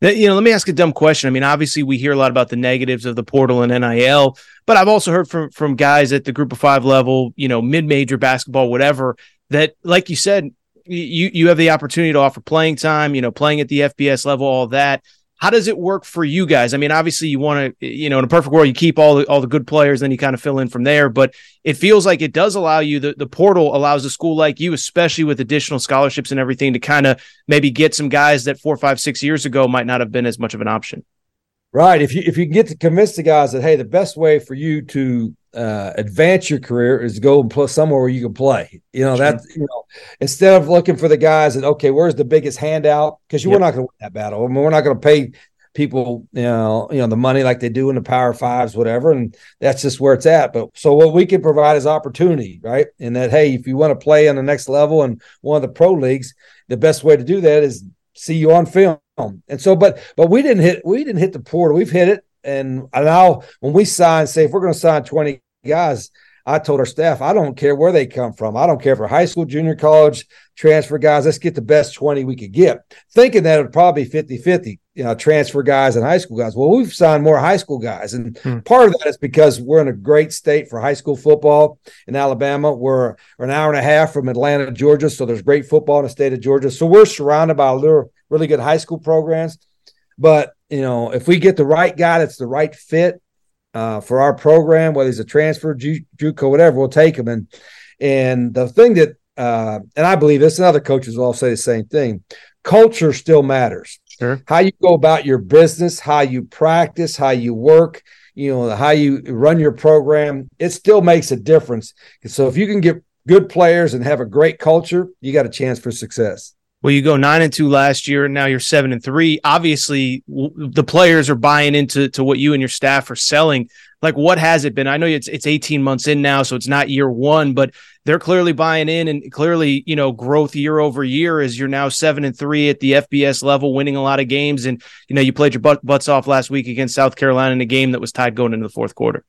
You know, let me ask a dumb question. I mean, obviously, we hear a lot about the negatives of the portal and NIL, but I've also heard from from guys at the Group of Five level, you know, mid major basketball, whatever, that, like you said, you you have the opportunity to offer playing time, you know, playing at the FBS level, all that. How does it work for you guys? I mean, obviously, you want to, you know, in a perfect world, you keep all the all the good players, then you kind of fill in from there. But it feels like it does allow you the the portal allows a school like you, especially with additional scholarships and everything, to kind of maybe get some guys that four, five, six years ago might not have been as much of an option. Right. If you if you can get to convince the guys that hey, the best way for you to uh, advance your career is go and play somewhere where you can play. You know that you know instead of looking for the guys that okay, where's the biggest handout? Because you yep. we're not going to win that battle. I mean, we're not going to pay people you know you know the money like they do in the Power Fives, whatever, and that's just where it's at. But so what we can provide is opportunity, right? And that hey, if you want to play on the next level and one of the pro leagues, the best way to do that is see you on film. And so, but but we didn't hit we didn't hit the portal. We've hit it and now when we sign, say if we're going to sign 20 guys, I told our staff, I don't care where they come from. I don't care for high school, junior college, transfer guys. Let's get the best 20 we could get. Thinking that it would probably be 50 50, you know, transfer guys and high school guys. Well, we've signed more high school guys. And hmm. part of that is because we're in a great state for high school football in Alabama. We're, we're an hour and a half from Atlanta, Georgia. So there's great football in the state of Georgia. So we're surrounded by little, really good high school programs. But, you know, if we get the right guy that's the right fit, uh, for our program, whether he's a transfer, JUCO, whatever, we'll take him. And and the thing that, uh, and I believe this, and other coaches will all say the same thing: culture still matters. Sure. How you go about your business, how you practice, how you work, you know, how you run your program, it still makes a difference. So if you can get good players and have a great culture, you got a chance for success. Well, you go nine and two last year, and now you're seven and three. Obviously, w- the players are buying into to what you and your staff are selling. Like, what has it been? I know it's it's 18 months in now, so it's not year one, but they're clearly buying in, and clearly, you know, growth year over year as you're now seven and three at the FBS level, winning a lot of games, and you know, you played your butt, butts off last week against South Carolina in a game that was tied going into the fourth quarter.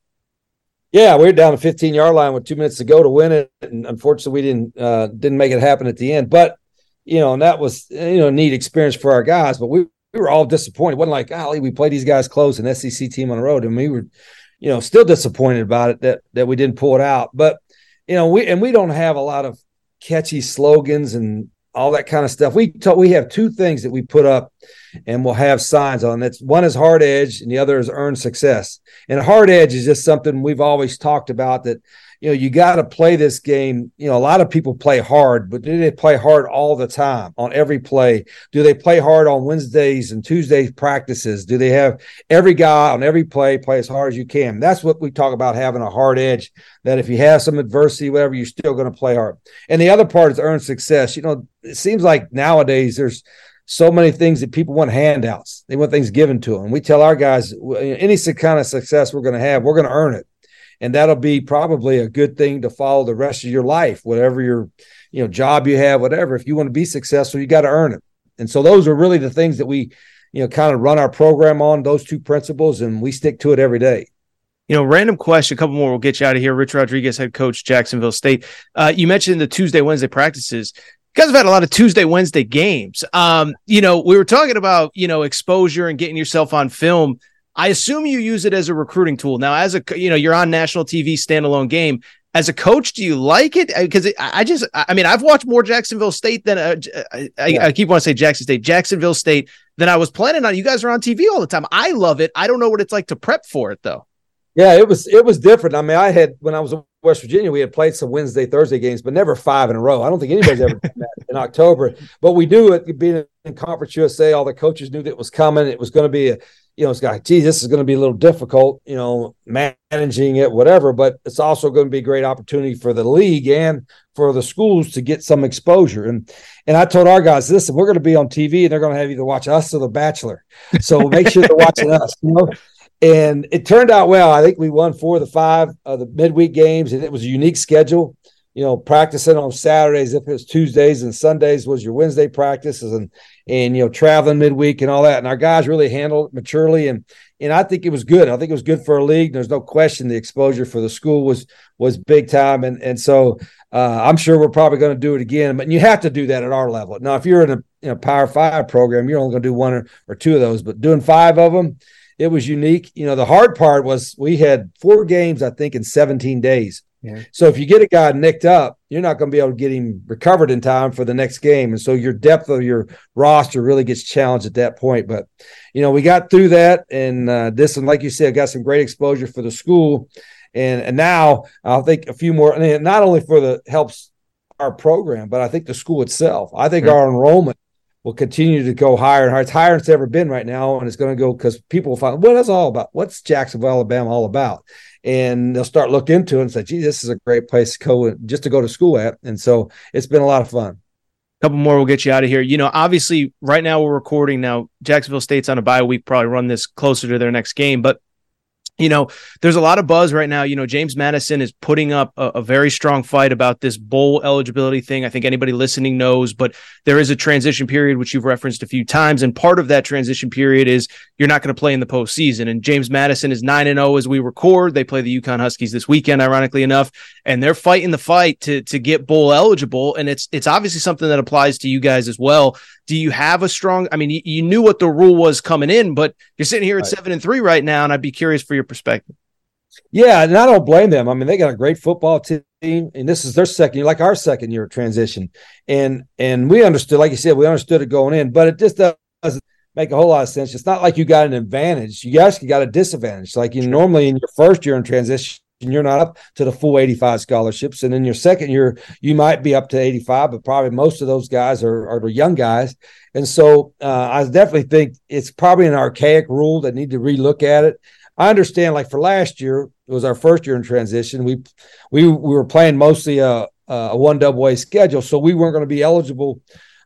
Yeah, we are down the 15 yard line with two minutes to go to win it, and unfortunately, we didn't uh, didn't make it happen at the end, but you know, and that was you know neat experience for our guys. But we, we were all disappointed. It wasn't like, golly, we played these guys close, an SEC team on the road, and we were, you know, still disappointed about it that that we didn't pull it out. But you know, we and we don't have a lot of catchy slogans and all that kind of stuff. We t- we have two things that we put up and we'll have signs on. That's one is hard edge and the other is earned success. And hard edge is just something we've always talked about that you know, you got to play this game. You know, a lot of people play hard, but do they play hard all the time on every play? Do they play hard on Wednesdays and Tuesdays practices? Do they have every guy on every play play as hard as you can? That's what we talk about having a hard edge. That if you have some adversity, whatever, you're still going to play hard. And the other part is earn success. You know, it seems like nowadays there's so many things that people want handouts. They want things given to them. We tell our guys any kind of success we're going to have, we're going to earn it and that'll be probably a good thing to follow the rest of your life whatever your you know job you have whatever if you want to be successful you got to earn it and so those are really the things that we you know kind of run our program on those two principles and we stick to it every day you know, random question, a couple more, we'll get you out of here. Rich Rodriguez, head coach, Jacksonville State. Uh, you mentioned the Tuesday, Wednesday practices. You guys have had a lot of Tuesday, Wednesday games. Um, you know, we were talking about, you know, exposure and getting yourself on film. I assume you use it as a recruiting tool. Now, as a you know, you're on national TV standalone game. as a coach, do you like it? Because I just, I mean, I've watched more Jacksonville State than uh, I, yeah. I, keep wanting to say Jackson State, Jacksonville State than I was planning on. You guys are on TV all the time. I love it. I don't know what it's like to prep for it though. Yeah, it was it was different. I mean, I had when I was in West Virginia, we had played some Wednesday, Thursday games, but never five in a row. I don't think anybody's ever done that in October. But we do it being in Conference USA. All the coaches knew that it was coming. It was going to be a you know, it's like, gee, this is going to be a little difficult, you know, managing it, whatever. But it's also going to be a great opportunity for the league and for the schools to get some exposure. And and I told our guys, listen, we're going to be on TV, and they're going to have either watch us or The Bachelor. So make sure they're watching us. You know. And it turned out well. I think we won four of the five of the midweek games, and it was a unique schedule you know, practicing on Saturdays if it was Tuesdays and Sundays was your Wednesday practices and and you know traveling midweek and all that. And our guys really handled it maturely and and I think it was good. I think it was good for a league. There's no question the exposure for the school was was big time and and so uh, I'm sure we're probably going to do it again. But you have to do that at our level. Now, if you're in a you know, Power Five program, you're only going to do one or, or two of those. But doing five of them, it was unique. You know, the hard part was we had four games, I think, in 17 days. So if you get a guy nicked up, you're not going to be able to get him recovered in time for the next game, and so your depth of your roster really gets challenged at that point. But you know, we got through that, and uh, this, and like you said, got some great exposure for the school, and and now I think a few more, and not only for the helps our program, but I think the school itself. I think our enrollment will continue to go higher and higher. It's higher than it's ever been right now, and it's going to go because people will find what it's all about. What's Jacksonville, Alabama, all about? and they'll start look into it and say, "Gee, this is a great place to go just to go to school at." And so it's been a lot of fun. A couple more, we'll get you out of here. You know, obviously, right now we're recording. Now Jacksonville State's on a bye week, probably run this closer to their next game, but you know, there's a lot of buzz right now. You know, James Madison is putting up a, a, very strong fight about this bowl eligibility thing. I think anybody listening knows, but there is a transition period, which you've referenced a few times. And part of that transition period is you're not going to play in the postseason. And James Madison is 9 and 0 as we record. They play the UConn Huskies this weekend, ironically enough, and they're fighting the fight to, to get bowl eligible. And it's, it's obviously something that applies to you guys as well. Do you have a strong, I mean, you, you knew what the rule was coming in, but you're sitting here at right. seven and three right now. And I'd be curious for your perspective. Yeah, and I don't blame them. I mean, they got a great football team, and this is their second year, like our second year transition. And and we understood, like you said, we understood it going in, but it just doesn't make a whole lot of sense. It's not like you got an advantage; you actually got a disadvantage. Like you normally in your first year in transition, you're not up to the full 85 scholarships, and in your second year, you might be up to 85, but probably most of those guys are are the young guys. And so, uh, I definitely think it's probably an archaic rule that need to relook at it. I understand, like for last year, it was our first year in transition. We we we were playing mostly a a one double A schedule, so we weren't going to be eligible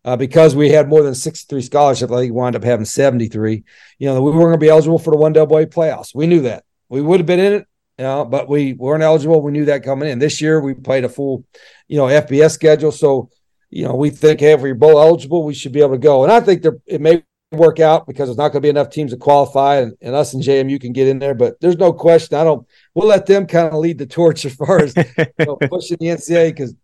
uh, because we had more than 63 scholarships. I think we wound up having 73. You know, we weren't going to be eligible for the one double A playoffs. We knew that. We would have been in it, you know, but we weren't eligible. We knew that coming in. This year we played a full, you know, FBS schedule. So, you know, we think hey, if we're bowl eligible, we should be able to go. And I think there it may work out because there's not going to be enough teams to qualify, and, and us and JMU can get in there. But there's no question. I don't. We'll let them kind of lead the torch as far as you know, pushing the NCAA because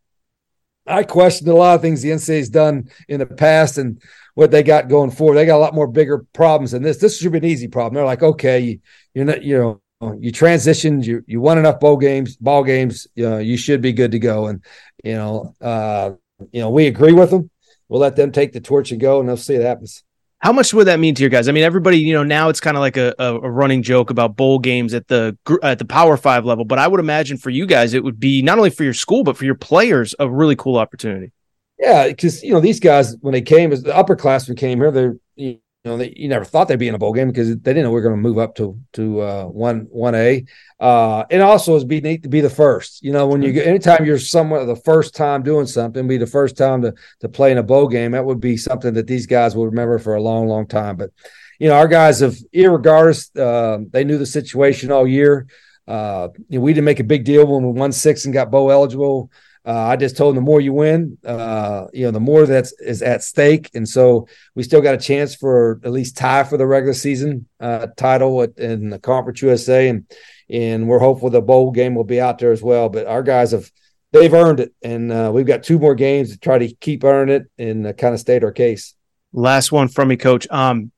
I questioned a lot of things the NCAA's done in the past and what they got going forward. They got a lot more bigger problems than this. This should be an easy problem. They're like, okay, you, you're not, you know. You transitioned, you you won enough bowl games, ball games. You, know, you should be good to go. And you know, uh, you know, we agree with them. We'll let them take the torch and go, and they'll see what happens. How much would that mean to your guys? I mean, everybody, you know, now it's kind of like a, a, running joke about bowl games at the at the Power Five level. But I would imagine for you guys, it would be not only for your school but for your players a really cool opportunity. Yeah, because you know these guys when they came as the upperclassmen came here, they're you know, they, you never thought they'd be in a bowl game because they didn't know we are going to move up to to uh, one one A. Uh, and also is be neat to be the first. You know, when you get anytime you're somewhat the first time doing something, be the first time to to play in a bowl game. That would be something that these guys will remember for a long, long time. But you know, our guys have, irregardless, uh, they knew the situation all year. Uh, you know, we didn't make a big deal when we won six and got bowl eligible. Uh, I just told them the more you win, uh, you know, the more that's is at stake, and so we still got a chance for at least tie for the regular season uh, title at, in the Conference USA, and and we're hopeful the bowl game will be out there as well. But our guys have they've earned it, and uh, we've got two more games to try to keep earning it and uh, kind of state our case. Last one from me, Coach. Um,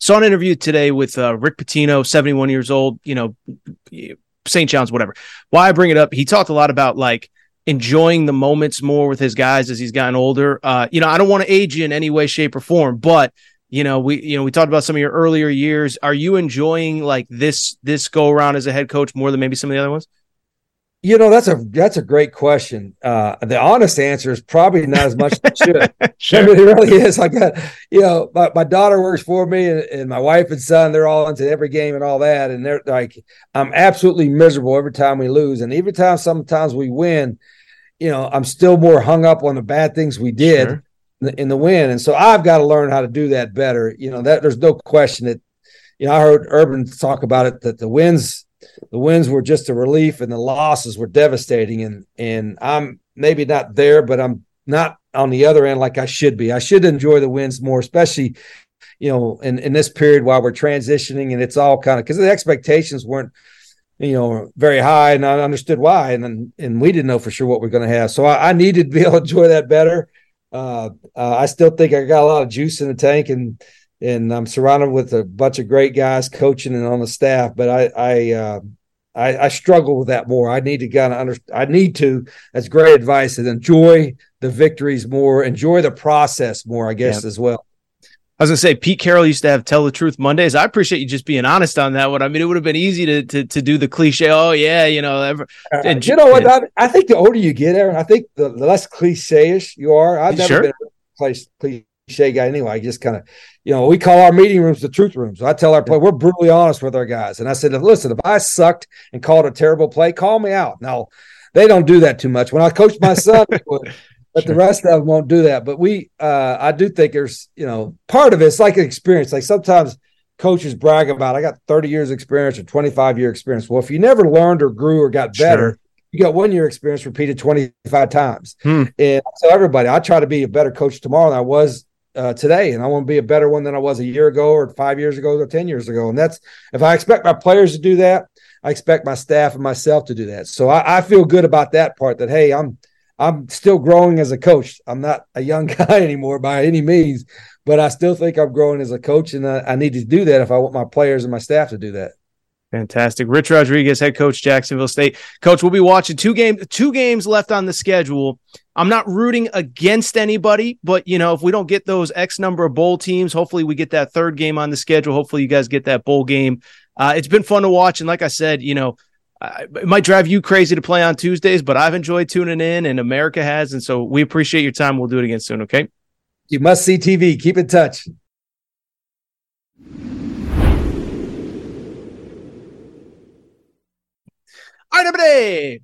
saw an interview today with uh, Rick Pitino, seventy one years old. You know St. John's, whatever. Why I bring it up, he talked a lot about like enjoying the moments more with his guys as he's gotten older. Uh, you know, I don't want to age you in any way, shape, or form, but you know, we you know we talked about some of your earlier years. Are you enjoying like this this go around as a head coach more than maybe some of the other ones? You know, that's a that's a great question. Uh, the honest answer is probably not as much as it should. sure. I mean, it really is. Like, uh, you know, my, my daughter works for me, and, and, my wife and son, they're all into every game and all that. And they're like, I'm absolutely miserable every time we lose, and every time sometimes we win. You know, I'm still more hung up on the bad things we did. Sure in the win. And so I've got to learn how to do that better. You know, that there's no question that, you know, I heard Urban talk about it that the wins, the wins were just a relief and the losses were devastating. And and I'm maybe not there, but I'm not on the other end like I should be. I should enjoy the wins more, especially, you know, in, in this period while we're transitioning and it's all kind of because the expectations weren't you know, very high, and I understood why, and then and we didn't know for sure what we are going to have. So I, I, needed to be able to enjoy that better, uh, uh, I still think I got a lot of juice in the tank, and and I'm surrounded with a bunch of great guys coaching and on the staff. But I I uh, I, I, struggle with that more. I need to kind of understand. I need to. That's great advice. And enjoy the victories more. Enjoy the process more. I guess as well. I was gonna say Pete Carroll used to have tell the truth Mondays. I appreciate you just being honest on that one. I mean, it would have been easy to to, to do the cliche. Oh yeah, you know. Ever, and, you know what? I, I, think the older you get, Aaron, I think the, the less cliche-ish you are. I've never sure? been a cliche guy anyway. I just kind of, you know, we call our meeting rooms the truth rooms. I tell our play, we're brutally honest with our guys. And I said, listen, if I sucked and called a terrible play, call me out. Now, they don't do that too much. When I coached my son, but sure. the rest of them won't do that. But we, uh, I do think there's, you know, part of it's like an experience. Like sometimes coaches brag about, I got 30 years experience or 25 year experience. Well, if you never learned or grew or got better, sure. you got one year experience repeated 25 times. Hmm. And so everybody, I try to be a better coach tomorrow than I was uh, today, and I want to be a better one than I was a year ago or five years ago or 10 years ago. And that's if I expect my players to do that, I expect my staff and myself to do that. So I, I feel good about that part that, hey, I'm, I'm still growing as a coach. I'm not a young guy anymore by any means, but I still think I'm growing as a coach, and I, I need to do that if I want my players and my staff to do that. Fantastic. Rich Rodriguez, head coach, Jacksonville State. Coach, we'll be watching two games, two games left on the schedule. I'm not rooting against anybody, but you know, if we don't get those X number of bowl teams, hopefully we get that third game on the schedule. Hopefully you guys get that bowl game. Uh, it's been fun to watch. And like I said, you know, it might drive you crazy to play on Tuesdays, but I've enjoyed tuning in and America has. And so we appreciate your time. We'll do it again soon. Okay. You must see TV. Keep in touch. All right, everybody.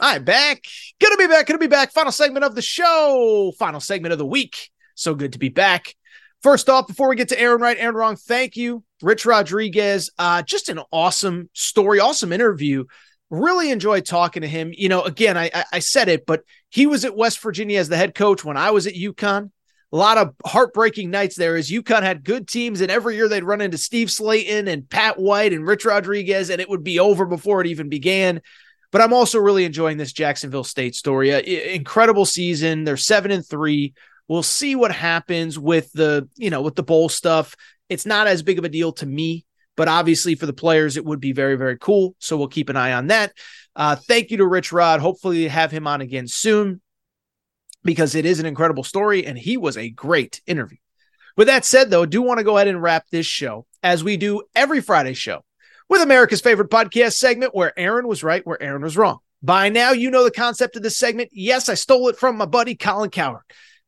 All right, back. Gonna be back. Gonna be back. Final segment of the show. Final segment of the week. So good to be back. First off, before we get to Aaron Right, Aaron Wrong, thank you, Rich Rodriguez. Uh, just an awesome story, awesome interview. Really enjoyed talking to him. You know, again, I, I said it, but he was at West Virginia as the head coach when I was at UConn. A lot of heartbreaking nights there as UConn had good teams, and every year they'd run into Steve Slaton and Pat White and Rich Rodriguez, and it would be over before it even began. But I'm also really enjoying this Jacksonville State story. Uh, incredible season. They're seven and three. We'll see what happens with the, you know, with the bowl stuff. It's not as big of a deal to me, but obviously for the players, it would be very, very cool. So we'll keep an eye on that. Uh, thank you to Rich Rod. Hopefully, have him on again soon because it is an incredible story and he was a great interview. With that said, though, I do want to go ahead and wrap this show as we do every Friday show with America's favorite podcast segment where Aaron was right, where Aaron was wrong. By now, you know the concept of this segment. Yes, I stole it from my buddy Colin Cowherd.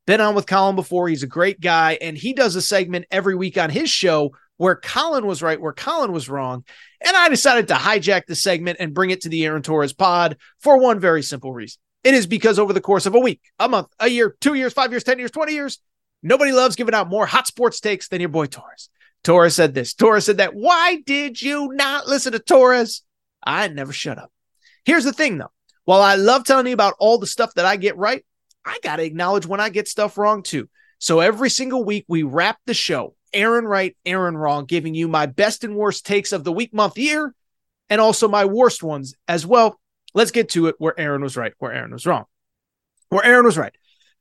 Been on with Colin before. He's a great guy. And he does a segment every week on his show where Colin was right, where Colin was wrong. And I decided to hijack the segment and bring it to the Aaron Torres pod for one very simple reason. It is because over the course of a week, a month, a year, two years, five years, 10 years, 20 years, nobody loves giving out more hot sports takes than your boy Torres. Torres said this. Torres said that. Why did you not listen to Torres? I never shut up. Here's the thing, though. While I love telling you about all the stuff that I get right, I got to acknowledge when I get stuff wrong too. So every single week we wrap the show, Aaron right, Aaron wrong, giving you my best and worst takes of the week, month, year, and also my worst ones as well. Let's get to it where Aaron was right, where Aaron was wrong. Where Aaron was right.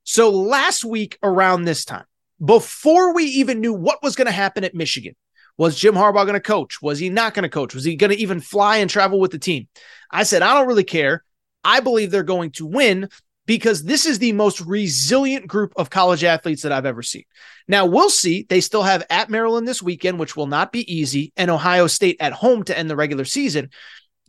So last week around this time, before we even knew what was going to happen at Michigan, Was Jim Harbaugh going to coach? Was he not going to coach? Was he going to even fly and travel with the team? I said, I don't really care. I believe they're going to win because this is the most resilient group of college athletes that I've ever seen. Now, we'll see. They still have at Maryland this weekend, which will not be easy, and Ohio State at home to end the regular season.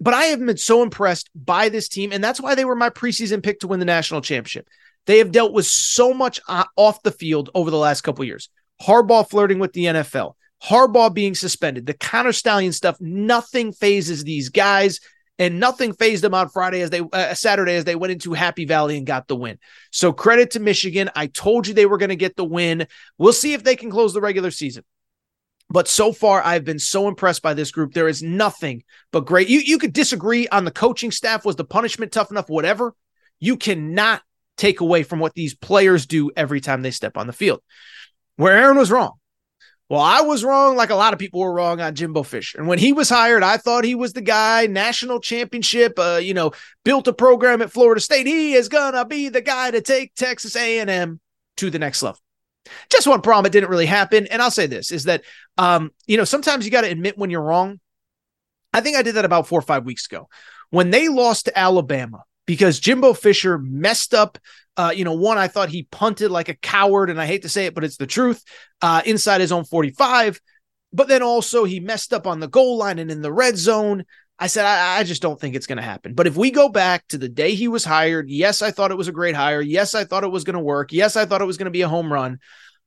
But I have been so impressed by this team, and that's why they were my preseason pick to win the national championship. They have dealt with so much uh, off the field over the last couple years. Harbaugh flirting with the NFL, Harbaugh being suspended, the Connor Stalions stuff, nothing phases these guys and nothing phased them on Friday as they uh, Saturday as they went into Happy Valley and got the win. So credit to Michigan. I told you they were going to get the win. We'll see if they can close the regular season. But so far, I've been so impressed by this group. There is nothing but great. You you could disagree on the coaching staff. Was the punishment tough enough? Whatever. You cannot take away from what these players do every time they step on the field. Where Aaron was wrong. Well, I was wrong, like a lot of people were wrong on Jimbo Fisher. And when he was hired, I thought he was the guy, national championship, uh, you know, built a program at Florida State. He is gonna be the guy to take Texas A&M to the next level. Just one problem, it didn't really happen. And I'll say this is that, um, you know, sometimes you got to admit when you're wrong. I think I did that about four or five weeks ago when they lost to Alabama because Jimbo Fisher messed up. Uh, you know, one, I thought he punted like a coward, and I hate to say it, but it's the truth uh, inside his own 45. But then also he messed up on the goal line and in the red zone. I said, I, I just don't think it's going to happen. But if we go back to the day he was hired, yes, I thought it was a great hire. Yes, I thought it was going to work. Yes, I thought it was going to be a home run.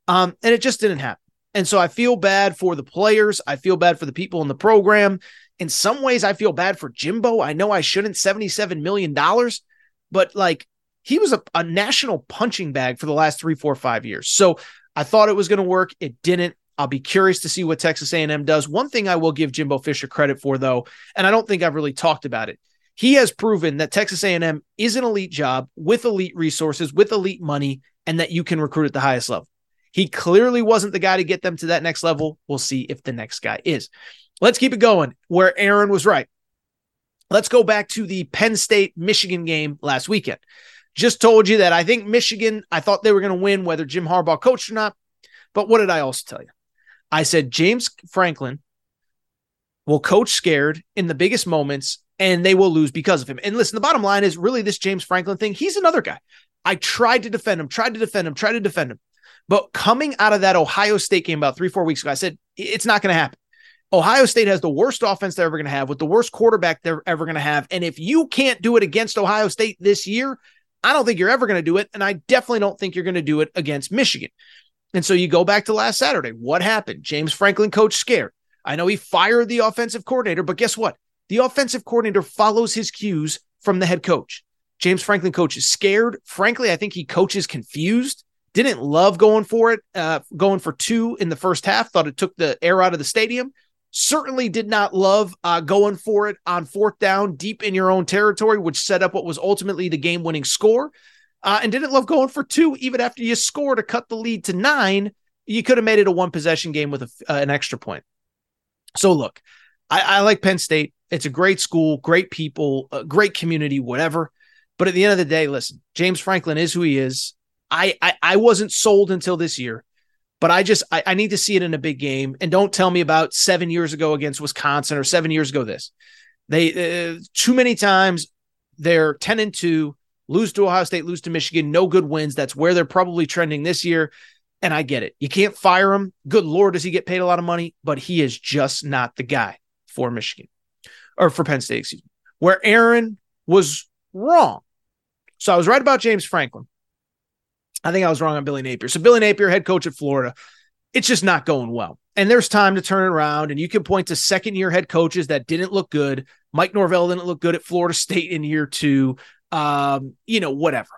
Um, and it just didn't happen. And so I feel bad for the players. I feel bad for the people in the program. In some ways, I feel bad for Jimbo. I know I shouldn't $77 million, but like he was a, a national punching bag for the last three, four, five years. So I thought it was going to work. It didn't. I'll be curious to see what Texas A&M does. One thing I will give Jimbo Fisher credit for, though, and I don't think I've really talked about it. He has proven that Texas A&M is an elite job with elite resources, with elite money, and that you can recruit at the highest level. He clearly wasn't the guy to get them to that next level. We'll see if the next guy is. Let's keep it going where Aaron was right. Let's go back to the Penn State Michigan game last weekend. Just told you that I think Michigan, I thought they were going to win whether Jim Harbaugh coached or not. But what did I also tell you? I said James Franklin will coach scared in the biggest moments and they will lose because of him. And listen, the bottom line is really this James Franklin thing. He's another guy. I tried to defend him, tried to defend him, tried to defend him. But coming out of that Ohio State game about three, four weeks ago, I said, it's not going to happen. Ohio State has the worst offense they're ever going to have with the worst quarterback they're ever going to have. And if you can't do it against Ohio State this year, I don't think you're ever going to do it. And I definitely don't think you're going to do it against Michigan. And so you go back to last Saturday. What happened? James Franklin coach scared. I know he fired the offensive coordinator, but guess what? The offensive coordinator follows his cues from the head coach. James Franklin coach is scared. Frankly, I think he coaches confused. Didn't love going for it, uh, going for two in the first half. Thought it took the air out of the stadium. Certainly did not love uh, going for it on fourth down deep in your own territory, which set up what was ultimately the game winning score. Uh, and didn't love going for two even after you score to cut the lead to nine. You could have made it a one possession game with a, uh, an extra point. So, look, I, I, like Penn State. It's a great school, great people, great community, whatever. But at the end of the day, listen, James Franklin is who he is. I, I, I wasn't sold until this year but I just I, I, need to see it in a big game. And don't tell me about seven years ago against Wisconsin or seven years ago this. They uh, too many times they're ten and two, lose to Ohio State, lose to Michigan, no good wins. That's where they're probably trending this year. And I get it. You can't fire him. Good lord, does he get paid a lot of money? But he is just not the guy for Michigan or for Penn State. Excuse me. Where Aaron was wrong. So I was right about James Franklin. I think I was wrong on Billy Napier. So Billy Napier, head coach at Florida, it's just not going well. And there's time to turn it around. And you can point to second year head coaches that didn't look good. Mike Norvell didn't look good at Florida State in year two. Um, you know, whatever.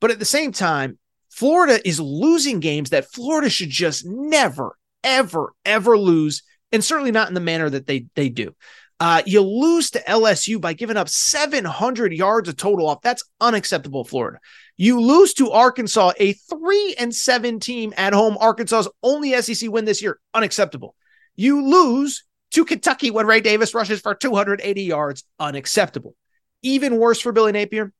But at the same time, Florida is losing games that Florida should just never, ever, ever lose, and certainly not in the manner that they they do. Uh, you lose to LSU by giving up 700 yards of total off. That's unacceptable, Florida. You lose to Arkansas, a three and seven team at home. Arkansas's only SEC win this year. Unacceptable. You lose to Kentucky when Ray Davis rushes for 280 yards. Unacceptable. Even worse for Billy Napier,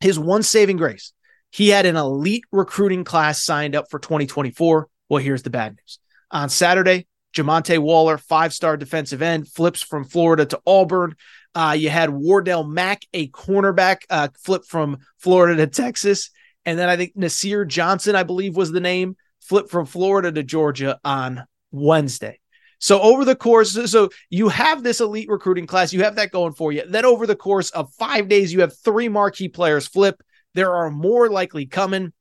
his one saving grace. He had an elite recruiting class signed up for 2024. Well, here's the bad news. On Saturday, Jamonte Waller, five star defensive end, flips from Florida to Auburn. Uh, you had Wardell Mack, a cornerback, uh, flip from Florida to Texas. And then I think Nasir Johnson, I believe was the name, flipped from Florida to Georgia on Wednesday. So over the course, so you have this elite recruiting class, you have that going for you. Then over the course of five days, you have three marquee players flip. There are more likely coming.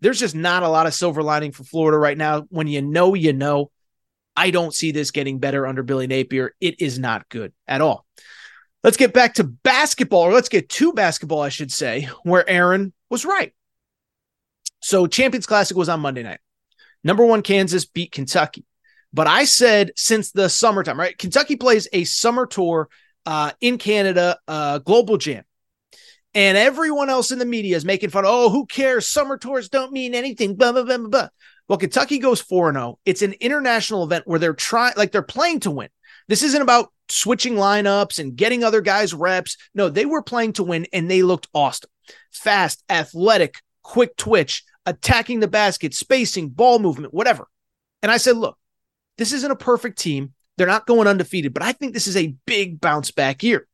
There's just not a lot of silver lining for Florida right now. When you know, you know. I don't see this getting better under Billy Napier. It is not good at all. Let's get back to basketball, or let's get to basketball, I should say, where Aaron was right. So, Champions Classic was on Monday night. Number one, Kansas beat Kentucky. But I said since the summertime, right? Kentucky plays a summer tour uh, in Canada, uh, Global Jam. And everyone else in the media is making fun. Oh, who cares? Summer tours don't mean anything. Blah, blah, blah, blah. Well, Kentucky goes 4 0. It's an international event where they're trying, like they're playing to win. This isn't about switching lineups and getting other guys reps. No, they were playing to win and they looked awesome. Fast, athletic, quick twitch, attacking the basket, spacing, ball movement, whatever. And I said, look, this isn't a perfect team. They're not going undefeated, but I think this is a big bounce back year.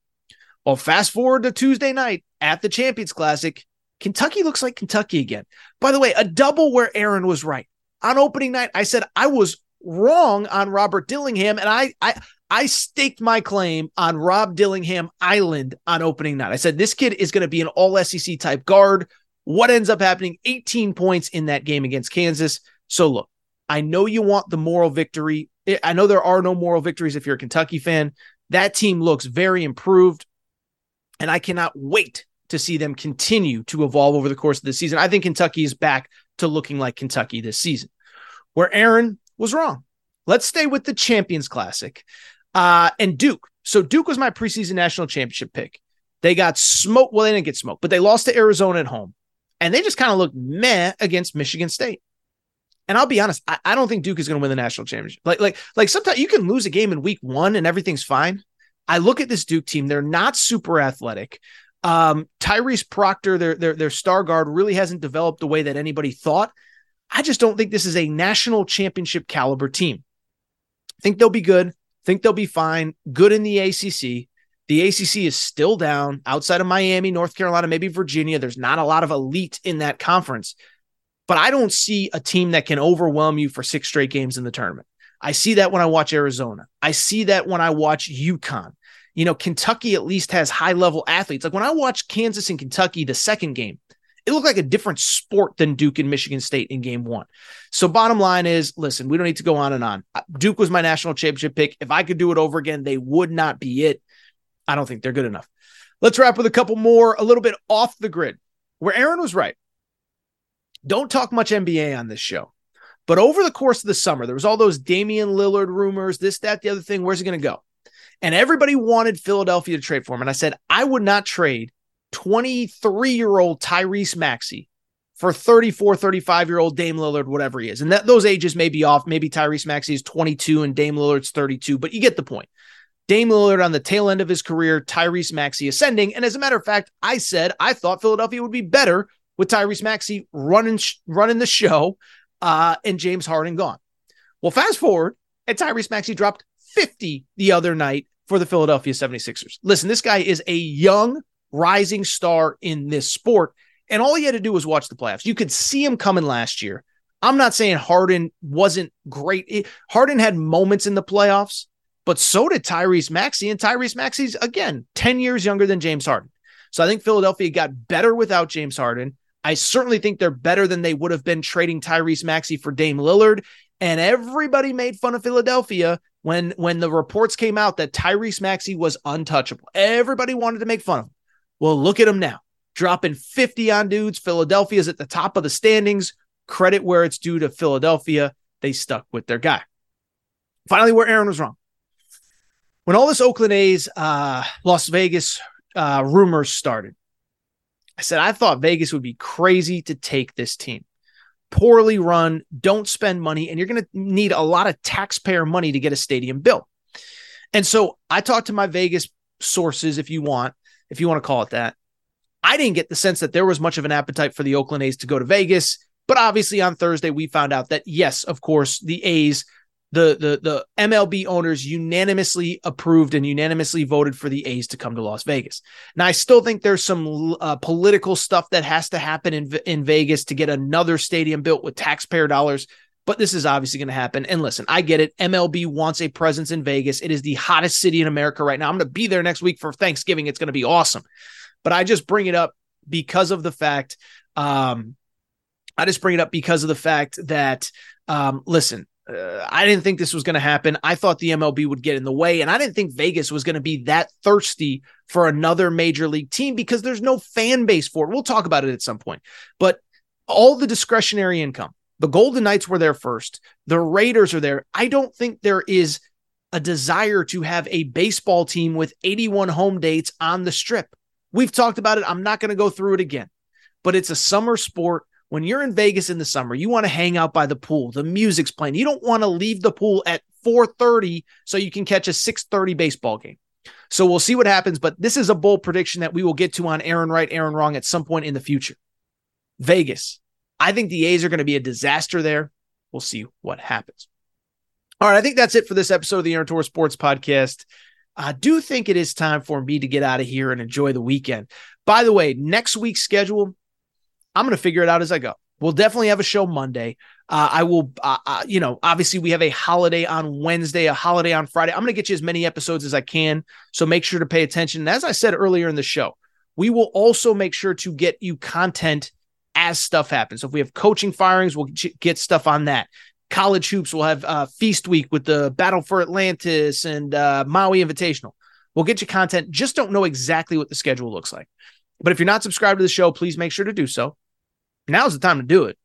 Well, fast forward to Tuesday night at the Champions Classic. Kentucky looks like Kentucky again. By the way, a double where Aaron was right. On opening night, I said I was wrong on Robert Dillingham, and I I I staked my claim on Rob Dillingham Island on opening night. I said this kid is going to be an all SEC type guard. What ends up happening? 18 points in that game against Kansas. So look, I know you want the moral victory. I know there are no moral victories if you're a Kentucky fan. That team looks very improved, and I cannot wait to see them continue to evolve over the course of the season. I think Kentucky is back to looking like Kentucky this season, where Aaron was wrong. Let's stay with the Champions Classic uh, and Duke. So Duke was my preseason national championship pick. They got smoked. Well, they didn't get smoked, but they lost to Arizona at home, and they just kind of looked meh against Michigan State. And I'll be honest, I, I don't think Duke is going to win the national championship. Like, like, like sometimes you can lose a game in week one and everything's fine. I look at this Duke team; they're not super athletic. Um, Tyrese Proctor, their their their star guard, really hasn't developed the way that anybody thought. I just don't think this is a national championship caliber team. I think they'll be good. Think they'll be fine. Good in the ACC. The ACC is still down outside of Miami, North Carolina, maybe Virginia. There's not a lot of elite in that conference but I don't see a team that can overwhelm you for six straight games in the tournament. I see that when I watch Arizona. I see that when I watch UConn. You know, Kentucky at least has high level athletes. Like when I watch Kansas and Kentucky the second game, it looked like a different sport than Duke and Michigan State in game one. So, bottom line is listen, we don't need to go on and on. Uh, Duke was my national championship pick. If I could do it over again, they would not be it. I don't think they're good enough. Let's wrap with a couple more, a little bit off the grid, where Aaron was right don't talk much NBA on this show. But over the course of the summer, there was all those Damian Lillard rumors, this, that, the other thing. Where's he going to go? And everybody wanted Philadelphia to trade for him. And I said, I would not trade 23 year old Tyrese Maxey for 34, 35 year old Dame Lillard, whatever he is. And that those ages may be off. Maybe Tyrese Maxey is 22 and Dame Lillard's 32, but you get the point. Dame Lillard on the tail end of his career, Tyrese Maxey ascending. And as a matter of fact, I said I thought Philadelphia would be better with Tyrese Maxey running running the show uh, and James Harden gone. Well, fast forward, and Tyrese Maxey dropped 50 the other night for the Philadelphia 76ers. Listen, this guy is a young rising star in this sport. And all he had to do was watch the playoffs. You could see him coming last year. I'm not saying Harden wasn't great. Harden had moments in the playoffs, but so did Tyrese Maxey. And Tyrese Maxey's, again, 10 years younger than James Harden. So I think Philadelphia got better without James Harden. I certainly think they're better than they would have been trading Tyrese Maxey for Dame Lillard. And everybody made fun of Philadelphia when when the reports came out that Tyrese Maxey was untouchable. Everybody wanted to make fun of him. Well, look at them now, dropping 50 on dudes. Philadelphia's at the top of the standings. Credit where it's due to Philadelphia. They stuck with their guy. Finally, where Aaron was wrong. When all this Oakland A's, uh, Las Vegas uh, rumors started, I said, I thought Vegas would be crazy to take this team. Poorly run, don't spend money, and you're going to need a lot of taxpayer money to get a stadium built. And so I talked to my Vegas sources, if you want, if you want to call it that. I didn't get the sense that there was much of an appetite for the Oakland A's to go to Vegas. But obviously on Thursday, we found out that, yes, of course, the A's the the the MLB owners unanimously approved and unanimously voted for the A's to come to Las Vegas. Now I still think there's some uh, political stuff that has to happen in in Vegas to get another stadium built with taxpayer dollars, but this is obviously going to happen. And listen, I get it. MLB wants a presence in Vegas. It is the hottest city in America right now. I'm going to be there next week for Thanksgiving. It's going to be awesome. But I just bring it up because of the fact um I just bring it up because of the fact that um listen, uh, I didn't think this was going to happen. I thought the MLB would get in the way, and I didn't think Vegas was going to be that thirsty for another major league team because there's no fan base for it. We'll talk about it at some point. But all the discretionary income, the Golden Knights were there first, the Raiders are there. I don't think there is a desire to have a baseball team with 81 home dates on the strip. We've talked about it. I'm not going to go through it again, but it's a summer sport when you're in Vegas in the summer, you want to hang out by the pool. The music's playing. You don't want to leave the pool at 4:30 so you can catch a 6:30 baseball game. So we'll see what happens, but this is a bold prediction that we will get to on Aaron Right, Aaron Wrong at some point in the future. Vegas. I think the A's are going to be a disaster there. We'll see what happens. All right, I think that's it for this episode of the Aaron Torres Sports Podcast. I do think it is time for me to get out of here and enjoy the weekend. By the way, next week's schedule, I'm going to figure it out as I go. We'll definitely have a show Monday. Uh, I will, uh, uh, you know, obviously we have a holiday on Wednesday, a holiday on Friday. I'm going to get you as many episodes as I can. So make sure to pay attention. And as I said earlier in the show, we will also make sure to get you content as stuff happens. So if we have coaching firings, we'll get stuff on that. College hoops, we'll have uh, Feast Week with the Battle for Atlantis and uh, Maui Invitational. We'll get you content. Just don't know exactly what the schedule looks like. But if you're not subscribed to the show, please make sure to do so now's the time to do it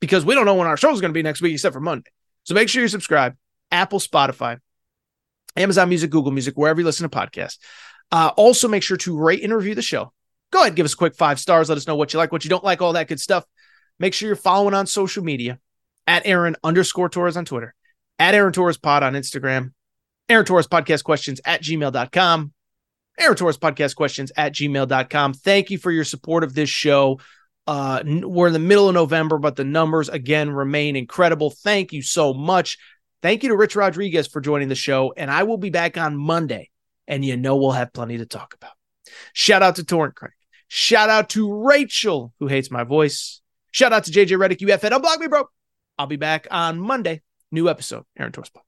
because we don't know when our show is going to be next week except for Monday. So make sure you subscribe. Apple, Spotify, Amazon Music, Google Music, wherever you listen to podcasts. Uh, also, make sure to rate and review the show. Go ahead, and give us a quick five stars. Let us know what you like, what you don't like, all that good stuff. Make sure you're following on social media at Aaron underscore Torres on Twitter, at Aaron Torres Pod on Instagram, Aaron Torres Podcast Questions at gmail.com, Aaron Torres Podcast Questions at gmail.com. Thank you for your support of this show. Uh, we're in the middle of November, but the numbers again remain incredible. Thank you so much. Thank you to Rich Rodriguez for joining the show. And I will be back on Monday, and you know we'll have plenty to talk about. Shout out to Torrent Craig. Shout out to Rachel, who hates my voice. Shout out to JJ Redick, UFN. Unblock me, bro. I'll be back on Monday. New episode, Aaron Torres Pod.